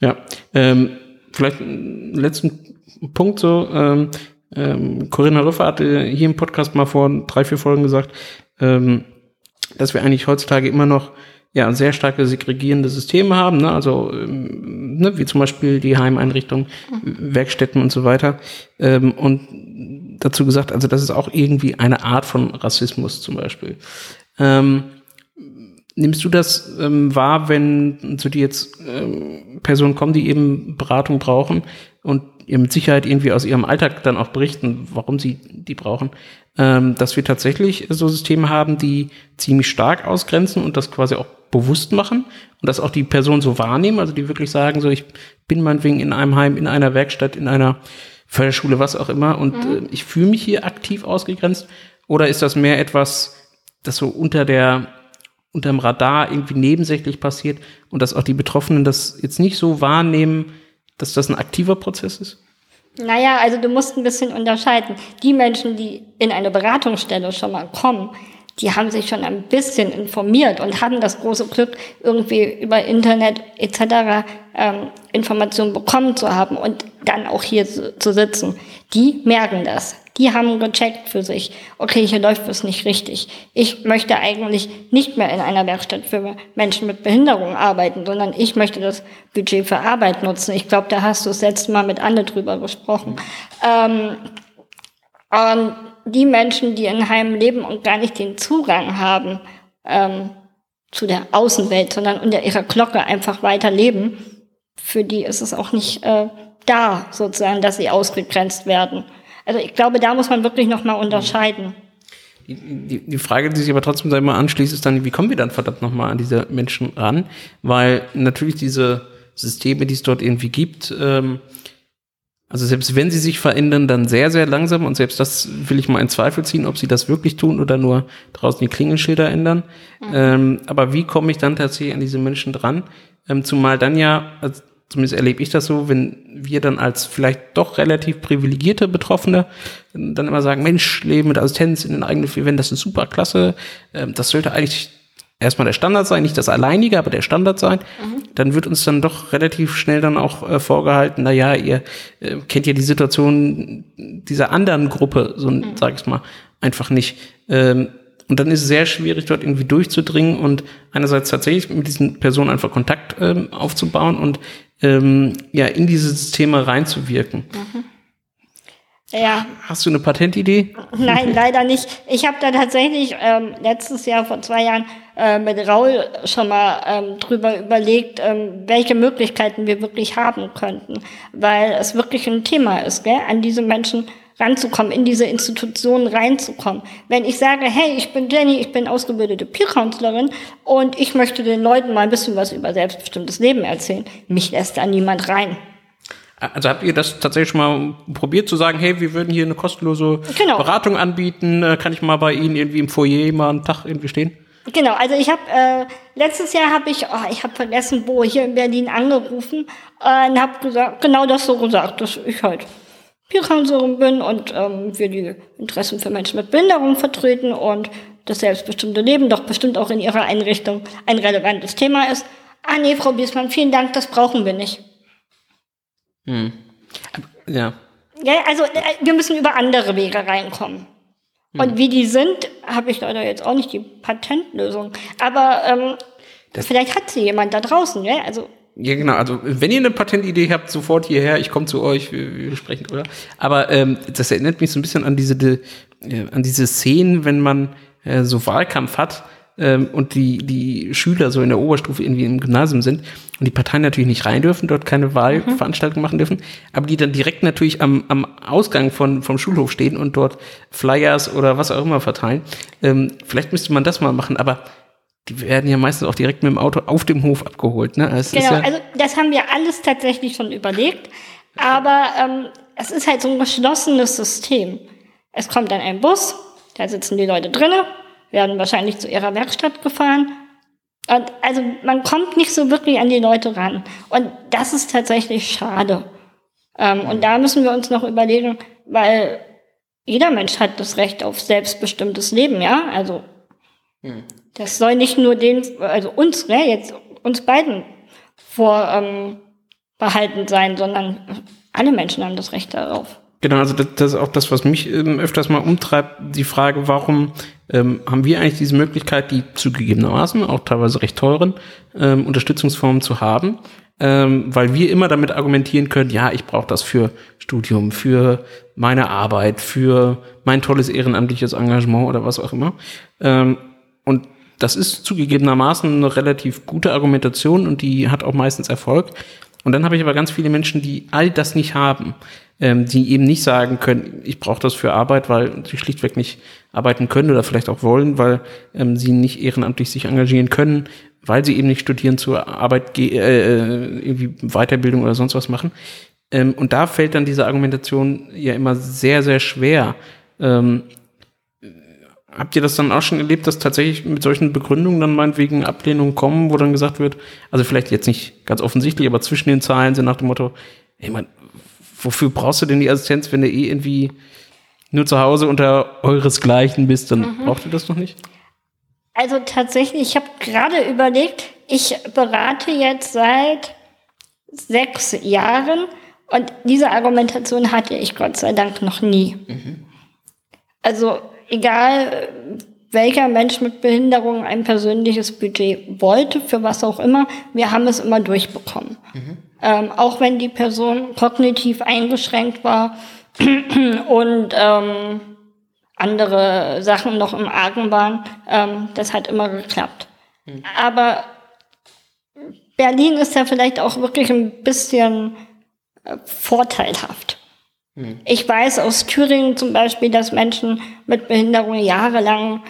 Ja, ähm, vielleicht einen letzten Punkt so. Ähm, ähm, Corinna Rüffer hatte hier im Podcast mal vor drei, vier Folgen gesagt, ähm, dass wir eigentlich heutzutage immer noch ja, sehr starke segregierende Systeme haben, ne? also ähm, ne, wie zum Beispiel die Heimeinrichtungen, mhm. Werkstätten und so weiter. Ähm, und dazu gesagt, also das ist auch irgendwie eine Art von Rassismus zum Beispiel. Ähm, Nimmst du das ähm, wahr, wenn zu dir jetzt ähm, Personen kommen, die eben Beratung brauchen und ihr mit Sicherheit irgendwie aus ihrem Alltag dann auch berichten, warum sie die brauchen, ähm, dass wir tatsächlich so Systeme haben, die ziemlich stark ausgrenzen und das quasi auch bewusst machen und das auch die Personen so wahrnehmen, also die wirklich sagen, so ich bin meinetwegen in einem Heim, in einer Werkstatt, in einer Förderschule, was auch immer und mhm. äh, ich fühle mich hier aktiv ausgegrenzt oder ist das mehr etwas, das so unter der unterm Radar irgendwie nebensächlich passiert und dass auch die Betroffenen das jetzt nicht so wahrnehmen, dass das ein aktiver Prozess ist? Naja, also du musst ein bisschen unterscheiden. Die Menschen, die in eine Beratungsstelle schon mal kommen, die haben sich schon ein bisschen informiert und haben das große Glück, irgendwie über Internet etc. Ähm, Informationen bekommen zu haben und dann auch hier zu, zu sitzen. Die merken das. Die haben gecheckt für sich, okay, hier läuft was nicht richtig. Ich möchte eigentlich nicht mehr in einer Werkstatt für Menschen mit Behinderung arbeiten, sondern ich möchte das Budget für Arbeit nutzen. Ich glaube, da hast du das letzte Mal mit Anne drüber gesprochen. Ähm, und die Menschen, die in Heimen leben und gar nicht den Zugang haben ähm, zu der Außenwelt, sondern unter ihrer Glocke einfach weiterleben, für die ist es auch nicht äh, da, sozusagen, dass sie ausgegrenzt werden. Also ich glaube, da muss man wirklich nochmal unterscheiden. Die, die, die, Frage, die sich aber trotzdem immer anschließt, ist dann, wie kommen wir dann verdammt nochmal an diese Menschen ran? Weil natürlich diese Systeme, die es dort irgendwie gibt, ähm, also selbst wenn sie sich verändern, dann sehr, sehr langsam und selbst das will ich mal in Zweifel ziehen, ob sie das wirklich tun oder nur draußen die Klingelschilder ändern. Mhm. Ähm, aber wie komme ich dann tatsächlich an diese Menschen dran? Ähm, zumal dann ja, also zumindest erlebe ich das so, wenn wir dann als vielleicht doch relativ privilegierte Betroffene dann immer sagen, Mensch, Leben mit Assistenz in den eigenen vier Wänden, das ist super klasse. Ähm, das sollte eigentlich erstmal der Standard sein, nicht das alleinige, aber der Standard sein, mhm. dann wird uns dann doch relativ schnell dann auch äh, vorgehalten, na ja, ihr äh, kennt ja die Situation dieser anderen Gruppe, so mhm. sag ich mal, einfach nicht. Ähm, und dann ist es sehr schwierig, dort irgendwie durchzudringen und einerseits tatsächlich mit diesen Personen einfach Kontakt ähm, aufzubauen und ähm, ja in diese Systeme reinzuwirken. Mhm. Ja. Hast du eine Patentidee? Nein, leider nicht. Ich habe da tatsächlich ähm, letztes Jahr, vor zwei Jahren, äh, mit Raul schon mal ähm, drüber überlegt, ähm, welche Möglichkeiten wir wirklich haben könnten. Weil es wirklich ein Thema ist, gell? an diese Menschen ranzukommen, in diese Institutionen reinzukommen. Wenn ich sage, hey, ich bin Jenny, ich bin ausgebildete Peer-Counselorin und ich möchte den Leuten mal ein bisschen was über selbstbestimmtes Leben erzählen, mich lässt da niemand rein. Also habt ihr das tatsächlich schon mal probiert zu sagen, hey, wir würden hier eine kostenlose genau. Beratung anbieten, äh, kann ich mal bei Ihnen irgendwie im Foyer mal einen Tag irgendwie stehen? Genau, also ich habe äh, letztes Jahr habe ich, oh, ich habe vergessen, wo hier in Berlin angerufen äh, und habe gesagt, genau das so gesagt, dass ich halt Peer-Counselorin bin und ähm, wir die Interessen für Menschen mit Behinderung vertreten und das selbstbestimmte Leben doch bestimmt auch in ihrer Einrichtung ein relevantes Thema ist. Ah nee, Frau Biesmann, vielen Dank, das brauchen wir nicht. Hm. Ja. Ja, also äh, wir müssen über andere Wege reinkommen. Hm. Und wie die sind, habe ich leider jetzt auch nicht die Patentlösung. Aber ähm, vielleicht hat sie jemand da draußen, ja? Also ja, genau. Also, wenn ihr eine Patentidee habt, sofort hierher. Ich komme zu euch. Wir, wir sprechen, oder? Aber ähm, das erinnert mich so ein bisschen an diese, die, äh, an diese Szenen, wenn man äh, so Wahlkampf hat ähm, und die, die Schüler so in der Oberstufe irgendwie im Gymnasium sind und die Parteien natürlich nicht rein dürfen, dort keine Wahlveranstaltung mhm. machen dürfen, aber die dann direkt natürlich am, am Ausgang von, vom Schulhof stehen und dort Flyers oder was auch immer verteilen. Ähm, vielleicht müsste man das mal machen, aber die werden ja meistens auch direkt mit dem Auto auf dem Hof abgeholt. Ne? Es genau, ja also das haben wir alles tatsächlich schon überlegt, aber ähm, es ist halt so ein geschlossenes System. Es kommt dann ein Bus, da sitzen die Leute drinnen, werden wahrscheinlich zu ihrer Werkstatt gefahren. Und also man kommt nicht so wirklich an die Leute ran. Und das ist tatsächlich schade. Ähm, und da müssen wir uns noch überlegen, weil jeder Mensch hat das Recht auf selbstbestimmtes Leben, ja? Also hm. Das soll nicht nur den, also uns, ne, jetzt uns beiden vorbehalten ähm, sein, sondern alle Menschen haben das Recht darauf. Genau, also das, das ist auch das, was mich ähm, öfters mal umtreibt, die Frage, warum ähm, haben wir eigentlich diese Möglichkeit, die zugegebenermaßen auch teilweise recht teuren ähm, Unterstützungsformen zu haben, ähm, weil wir immer damit argumentieren können, ja, ich brauche das für Studium, für meine Arbeit, für mein tolles ehrenamtliches Engagement oder was auch immer. Ähm, und das ist zugegebenermaßen eine relativ gute Argumentation und die hat auch meistens Erfolg. Und dann habe ich aber ganz viele Menschen, die all das nicht haben, ähm, die eben nicht sagen können, ich brauche das für Arbeit, weil sie schlichtweg nicht arbeiten können oder vielleicht auch wollen, weil ähm, sie nicht ehrenamtlich sich engagieren können, weil sie eben nicht studieren zur Arbeit, äh, äh, irgendwie Weiterbildung oder sonst was machen. Ähm, und da fällt dann diese Argumentation ja immer sehr, sehr schwer, ähm, Habt ihr das dann auch schon erlebt, dass tatsächlich mit solchen Begründungen dann meinetwegen Ablehnungen kommen, wo dann gesagt wird, also vielleicht jetzt nicht ganz offensichtlich, aber zwischen den Zahlen sind nach dem Motto, ey man, wofür brauchst du denn die Assistenz, wenn du eh irgendwie nur zu Hause unter euresgleichen bist, dann mhm. braucht ihr das noch nicht? Also tatsächlich, ich habe gerade überlegt, ich berate jetzt seit sechs Jahren und diese Argumentation hatte ich Gott sei Dank noch nie. Mhm. Also egal welcher Mensch mit Behinderung ein persönliches Budget wollte, für was auch immer, wir haben es immer durchbekommen. Mhm. Ähm, auch wenn die Person kognitiv eingeschränkt war und ähm, andere Sachen noch im Argen waren, ähm, das hat immer geklappt. Mhm. Aber Berlin ist ja vielleicht auch wirklich ein bisschen äh, vorteilhaft. Hm. Ich weiß aus Thüringen zum Beispiel, dass Menschen mit Behinderung jahrelang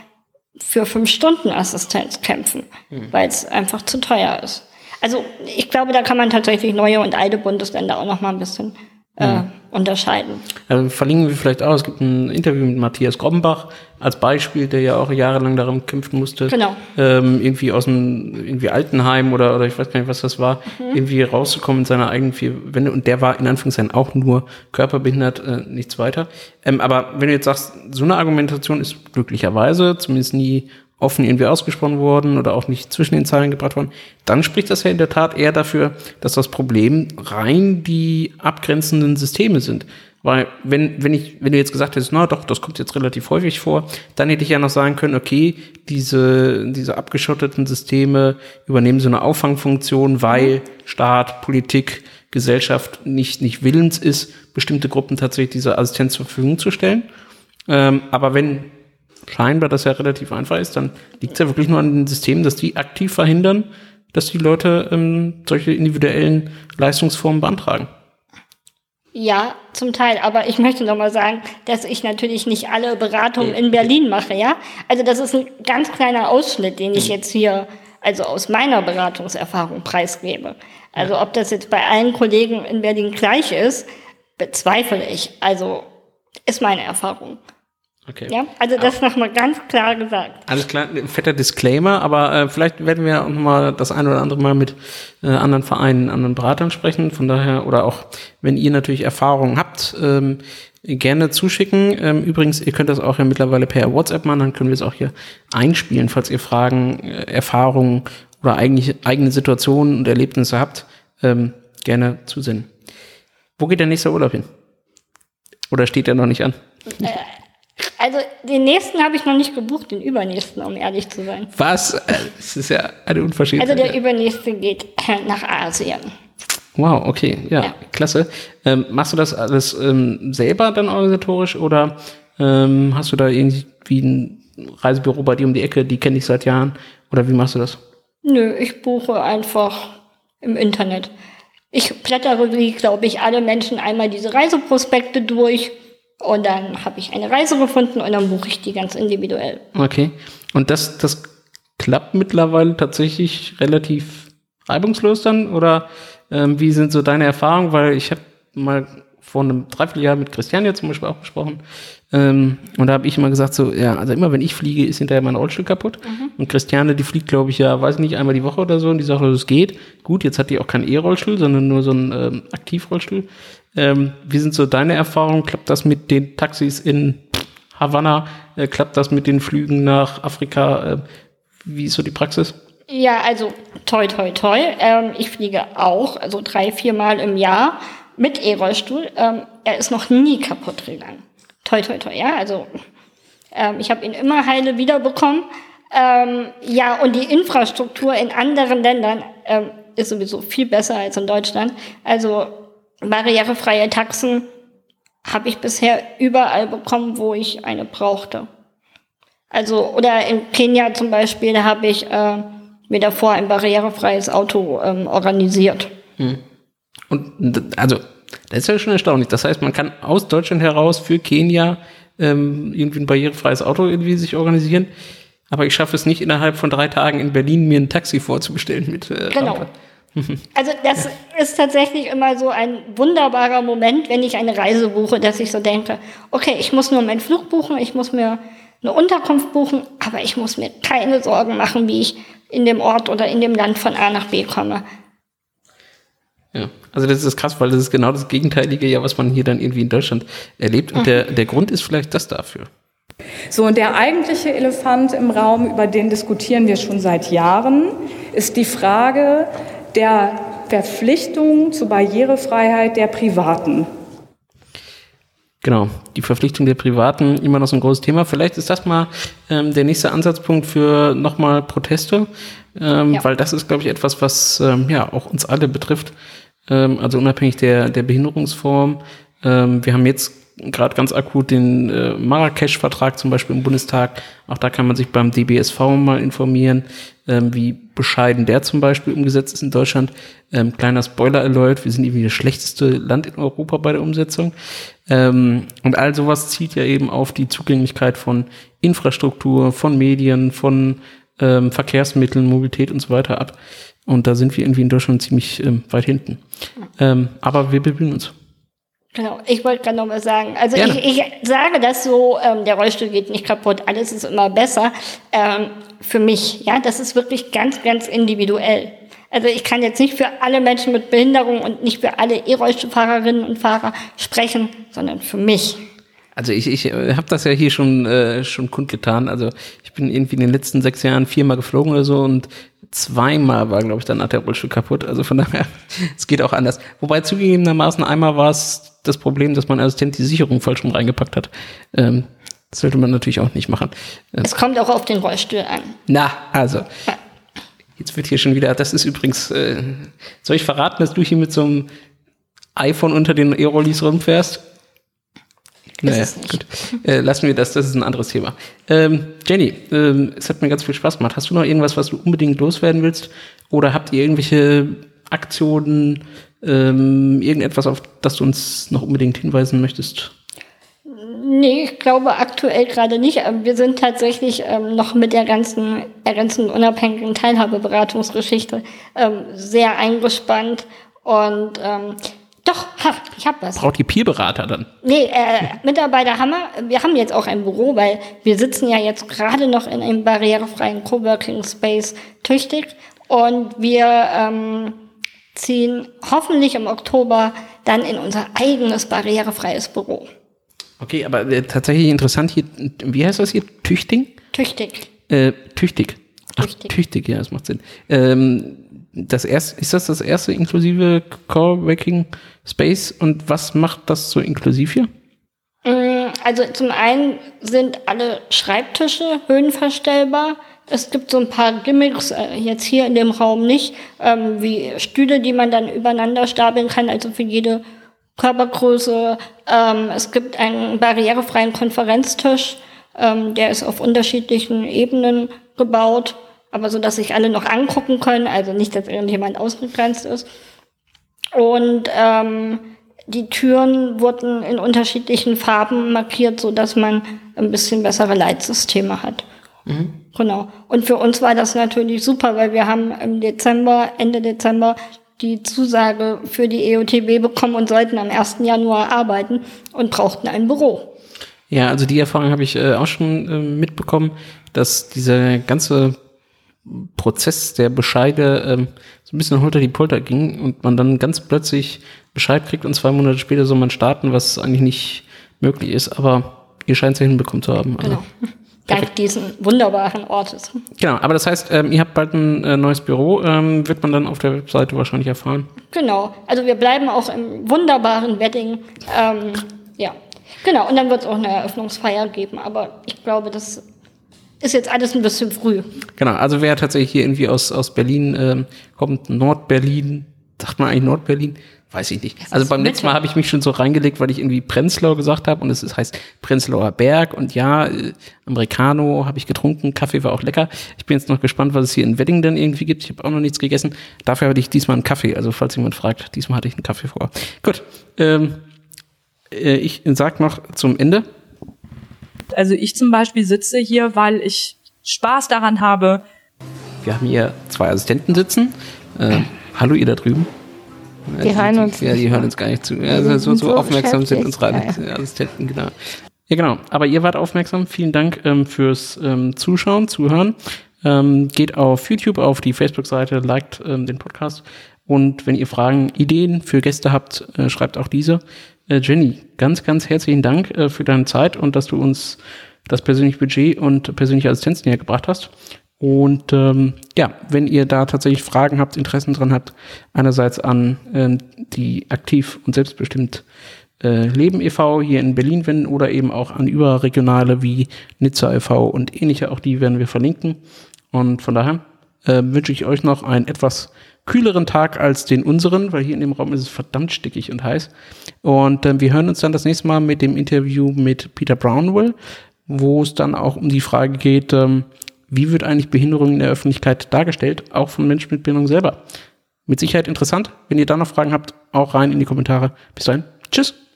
für fünf Stunden Assistenz kämpfen, mhm. weil es einfach zu teuer ist. Also ich glaube, da kann man tatsächlich neue und alte Bundesländer auch noch mal ein bisschen äh, mhm. Unterscheiden. Also verlinken wir vielleicht auch, es gibt ein Interview mit Matthias Grommbach als Beispiel, der ja auch jahrelang darum kämpfen musste, genau. ähm, irgendwie aus einem irgendwie Altenheim oder, oder ich weiß gar nicht, was das war, mhm. irgendwie rauszukommen in seiner eigenen vier Wände. Und der war in Anführungszeichen auch nur körperbehindert, äh, nichts weiter. Ähm, aber wenn du jetzt sagst, so eine Argumentation ist glücklicherweise zumindest nie offen irgendwie ausgesprochen worden oder auch nicht zwischen den Zeilen gebracht worden, dann spricht das ja in der Tat eher dafür, dass das Problem rein die abgrenzenden Systeme sind. Weil wenn, wenn ich, wenn du jetzt gesagt hättest, na doch, das kommt jetzt relativ häufig vor, dann hätte ich ja noch sagen können, okay, diese, diese abgeschotteten Systeme übernehmen so eine Auffangfunktion, weil Staat, Politik, Gesellschaft nicht, nicht willens ist, bestimmte Gruppen tatsächlich diese Assistenz zur Verfügung zu stellen. Ähm, aber wenn scheinbar das ja relativ einfach ist, dann liegt es ja wirklich nur an den Systemen, dass die aktiv verhindern, dass die Leute ähm, solche individuellen Leistungsformen beantragen. Ja, zum Teil. Aber ich möchte noch mal sagen, dass ich natürlich nicht alle Beratungen in Berlin mache, ja. Also das ist ein ganz kleiner Ausschnitt, den ich jetzt hier, also aus meiner Beratungserfahrung preisgebe. Also ob das jetzt bei allen Kollegen in Berlin gleich ist, bezweifle ich. Also ist meine Erfahrung. Okay. Ja, also das nochmal ganz klar gesagt. Alles klar, ein fetter Disclaimer, aber äh, vielleicht werden wir auch nochmal das ein oder andere Mal mit äh, anderen Vereinen, anderen Beratern sprechen. Von daher, oder auch, wenn ihr natürlich Erfahrungen habt, ähm, gerne zuschicken. Ähm, übrigens, ihr könnt das auch ja mittlerweile per WhatsApp machen, dann können wir es auch hier einspielen, falls ihr Fragen, äh, Erfahrungen oder eigentlich eigene Situationen und Erlebnisse habt, ähm, gerne zusenden. Wo geht der nächste Urlaub hin? Oder steht der noch nicht an? Äh, also den nächsten habe ich noch nicht gebucht, den übernächsten, um ehrlich zu sein. Was? Das ist ja eine Unverschämtheit. Also der übernächste geht nach Asien. Wow, okay, ja, ja. klasse. Ähm, machst du das alles ähm, selber dann organisatorisch oder ähm, hast du da irgendwie ein Reisebüro bei dir um die Ecke, die kenne ich seit Jahren? Oder wie machst du das? Nö, ich buche einfach im Internet. Ich blättere, wie glaube ich, alle Menschen einmal diese Reiseprospekte durch und dann habe ich eine Reise gefunden und dann buche ich die ganz individuell. Okay. Und das, das klappt mittlerweile tatsächlich relativ reibungslos dann? Oder ähm, wie sind so deine Erfahrungen? Weil ich habe mal vor einem Dreivierteljahr mit Christiane zum Beispiel auch gesprochen. Ähm, und da habe ich immer gesagt, so, ja, also immer wenn ich fliege, ist hinterher mein Rollstuhl kaputt. Mhm. Und Christiane, die fliegt, glaube ich, ja, weiß nicht, einmal die Woche oder so und die sagt, es geht. Gut, jetzt hat die auch keinen E-Rollstuhl, sondern nur so einen ähm, Aktivrollstuhl. Ähm, wie sind so deine Erfahrungen? Klappt das mit den Taxis in Havanna? Äh, klappt das mit den Flügen nach Afrika? Äh, wie ist so die Praxis? Ja, also toi, toi, toi. Ähm, ich fliege auch, also drei, vier Mal im Jahr mit E-Rollstuhl. Ähm, er ist noch nie kaputt gegangen. Toi, toi, toi, ja. Also ähm, ich habe ihn immer heile wiederbekommen. Ähm, ja, und die Infrastruktur in anderen Ländern ähm, ist sowieso viel besser als in Deutschland. Also barrierefreie Taxen habe ich bisher überall bekommen, wo ich eine brauchte. Also, oder in Kenia zum Beispiel, da habe ich äh, mir davor ein barrierefreies Auto ähm, organisiert. Hm. Und also, das ist ja schon erstaunlich. Das heißt, man kann aus Deutschland heraus für Kenia ähm, irgendwie ein barrierefreies Auto irgendwie sich organisieren. Aber ich schaffe es nicht innerhalb von drei Tagen in Berlin mir ein Taxi vorzubestellen mit äh, Genau. Rampe. Also das ist tatsächlich immer so ein wunderbarer Moment, wenn ich eine Reise buche, dass ich so denke, okay, ich muss nur meinen Flug buchen, ich muss mir eine Unterkunft buchen, aber ich muss mir keine Sorgen machen, wie ich in dem Ort oder in dem Land von A nach B komme. Ja, also das ist krass, weil das ist genau das Gegenteilige, ja, was man hier dann irgendwie in Deutschland erlebt. Und mhm. der, der Grund ist vielleicht das dafür. So, und der eigentliche Elefant im Raum, über den diskutieren wir schon seit Jahren, ist die Frage der Verpflichtung zur Barrierefreiheit der Privaten. Genau, die Verpflichtung der Privaten, immer noch so ein großes Thema. Vielleicht ist das mal ähm, der nächste Ansatzpunkt für nochmal Proteste, ähm, ja. weil das ist, glaube ich, etwas, was ähm, ja auch uns alle betrifft. Ähm, also unabhängig der, der Behinderungsform. Ähm, wir haben jetzt gerade ganz akut den äh, Marrakesch-Vertrag zum Beispiel im Bundestag. Auch da kann man sich beim DBSV mal informieren, ähm, wie bescheiden der zum Beispiel umgesetzt ist in Deutschland. Ähm, kleiner Spoiler-Alert, wir sind irgendwie das schlechteste Land in Europa bei der Umsetzung. Ähm, und all sowas zielt ja eben auf die Zugänglichkeit von Infrastruktur, von Medien, von ähm, Verkehrsmitteln, Mobilität und so weiter ab. Und da sind wir irgendwie in Deutschland ziemlich ähm, weit hinten. Ähm, aber wir bemühen uns. Genau, ich wollte gerade noch mal sagen, also ich, ich, sage das so, ähm, der Rollstuhl geht nicht kaputt, alles ist immer besser. Ähm, für mich, ja, das ist wirklich ganz, ganz individuell. Also ich kann jetzt nicht für alle Menschen mit Behinderung und nicht für alle E-Rollstuhlfahrerinnen und Fahrer sprechen, sondern für mich. Also ich, ich äh, habe das ja hier schon äh, schon kundgetan. Also ich bin irgendwie in den letzten sechs Jahren viermal geflogen oder so und zweimal war, glaube ich, danach der Rollstuhl kaputt. Also von daher, es geht auch anders. Wobei zugegebenermaßen einmal war es das Problem, dass mein Assistent die Sicherung falsch rum reingepackt hat. Ähm, das sollte man natürlich auch nicht machen. Ähm, es kommt auch auf den Rollstuhl an. Na, also. Jetzt wird hier schon wieder, das ist übrigens, äh, soll ich verraten, dass du hier mit so einem iPhone unter den E-Rollis rumfährst? Naja, gut. Äh, lassen wir das, das ist ein anderes Thema. Ähm, Jenny, ähm, es hat mir ganz viel Spaß gemacht. Hast du noch irgendwas, was du unbedingt loswerden willst? Oder habt ihr irgendwelche Aktionen, ähm, irgendetwas, auf das du uns noch unbedingt hinweisen möchtest? Nee, ich glaube aktuell gerade nicht. Wir sind tatsächlich ähm, noch mit der ganzen, der ganzen unabhängigen Teilhabeberatungsgeschichte ähm, sehr eingespannt und ähm, Doch, ha, ich habe was. Braucht ihr Peerberater dann? Nee, äh, Mitarbeiter wir. Wir haben jetzt auch ein Büro, weil wir sitzen ja jetzt gerade noch in einem barrierefreien Coworking Space tüchtig und wir ähm, ziehen hoffentlich im Oktober dann in unser eigenes barrierefreies Büro. Okay, aber äh, tatsächlich interessant hier, wie heißt das hier? Tüchting? Tüchtig. Äh, tüchtig. Ach, Tüchtig. tüchtig, ja, das macht Sinn. Ähm, das erste, ist das das erste inklusive Coworking Space und was macht das so inklusiv hier? Mm, Also zum einen sind alle Schreibtische höhenverstellbar. Es gibt so ein paar Gimmicks, äh, jetzt hier in dem Raum nicht, ähm, wie Stühle, die man dann übereinander stapeln kann, also für jede Körpergröße. Ähm, es gibt einen barrierefreien Konferenztisch, ähm, der ist auf unterschiedlichen Ebenen gebaut, aber so, dass sich alle noch angucken können, also nicht, dass irgendjemand ausgegrenzt ist. Und ähm, die Türen wurden in unterschiedlichen Farben markiert, so dass man ein bisschen bessere Leitsysteme hat. Genau. Und für uns war das natürlich super, weil wir haben im Dezember, Ende Dezember, die Zusage für die EOTB bekommen und sollten am 1. Januar arbeiten und brauchten ein Büro. Ja, also die Erfahrung habe ich äh, auch schon äh, mitbekommen, dass dieser ganze Prozess der Bescheide ähm, so ein bisschen holter die Polter ging und man dann ganz plötzlich Bescheid kriegt und zwei Monate später soll man starten, was eigentlich nicht möglich ist, aber ihr scheint es ja hinbekommen zu haben. Also, Genau. Dank diesen wunderbaren Ortes. genau, aber das heißt, ähm, ihr habt bald ein äh, neues Büro, ähm, wird man dann auf der Webseite wahrscheinlich erfahren. Genau. Also wir bleiben auch im wunderbaren Wedding. Ähm, ja. Genau. Und dann wird es auch eine Eröffnungsfeier geben. Aber ich glaube, das ist jetzt alles ein bisschen früh. Genau, also wer tatsächlich hier irgendwie aus, aus Berlin ähm, kommt, Nordberlin, sagt man eigentlich Nordberlin? Weiß ich nicht. Also beim letzten Mal habe ich mich schon so reingelegt, weil ich irgendwie Prenzlau gesagt habe und es heißt Prenzlauer Berg und ja, äh, Americano habe ich getrunken, Kaffee war auch lecker. Ich bin jetzt noch gespannt, was es hier in Wedding dann irgendwie gibt. Ich habe auch noch nichts gegessen. Dafür hatte ich diesmal einen Kaffee. Also falls jemand fragt, diesmal hatte ich einen Kaffee vor. Gut, ähm, äh, ich sag noch zum Ende. Also ich zum Beispiel sitze hier, weil ich Spaß daran habe, Wir haben hier zwei Assistenten sitzen. Äh, hallo ihr da drüben. Die hören uns Ja, die hören uns gar nicht zu. Ja, so, so so aufmerksam sind unsere ja, ja. Assistenten, genau. Ja, genau. Aber ihr wart aufmerksam. Vielen Dank ähm, fürs ähm, Zuschauen, Zuhören. Ähm, geht auf YouTube, auf die Facebook-Seite, liked ähm, den Podcast. Und wenn ihr Fragen, Ideen für Gäste habt, äh, schreibt auch diese. Äh, Jenny, ganz, ganz herzlichen Dank äh, für deine Zeit und dass du uns das persönliche Budget und persönliche Assistenz näher gebracht hast. Und ähm, ja, wenn ihr da tatsächlich Fragen habt, Interessen dran habt, einerseits an ähm, die aktiv und selbstbestimmt äh, Leben e.V. hier in Berlin wenden oder eben auch an überregionale wie Nizza e.V. und ähnliche, auch die werden wir verlinken. Und von daher äh, wünsche ich euch noch einen etwas kühleren Tag als den unseren, weil hier in dem Raum ist es verdammt stickig und heiß. Und ähm, wir hören uns dann das nächste Mal mit dem Interview mit Peter Brownwell, wo es dann auch um die Frage geht, ähm, wie wird eigentlich Behinderung in der Öffentlichkeit dargestellt, auch von Menschen mit Behinderung selber. Mit Sicherheit interessant. Wenn ihr da noch Fragen habt, auch rein in die Kommentare. Bis dahin. Tschüss.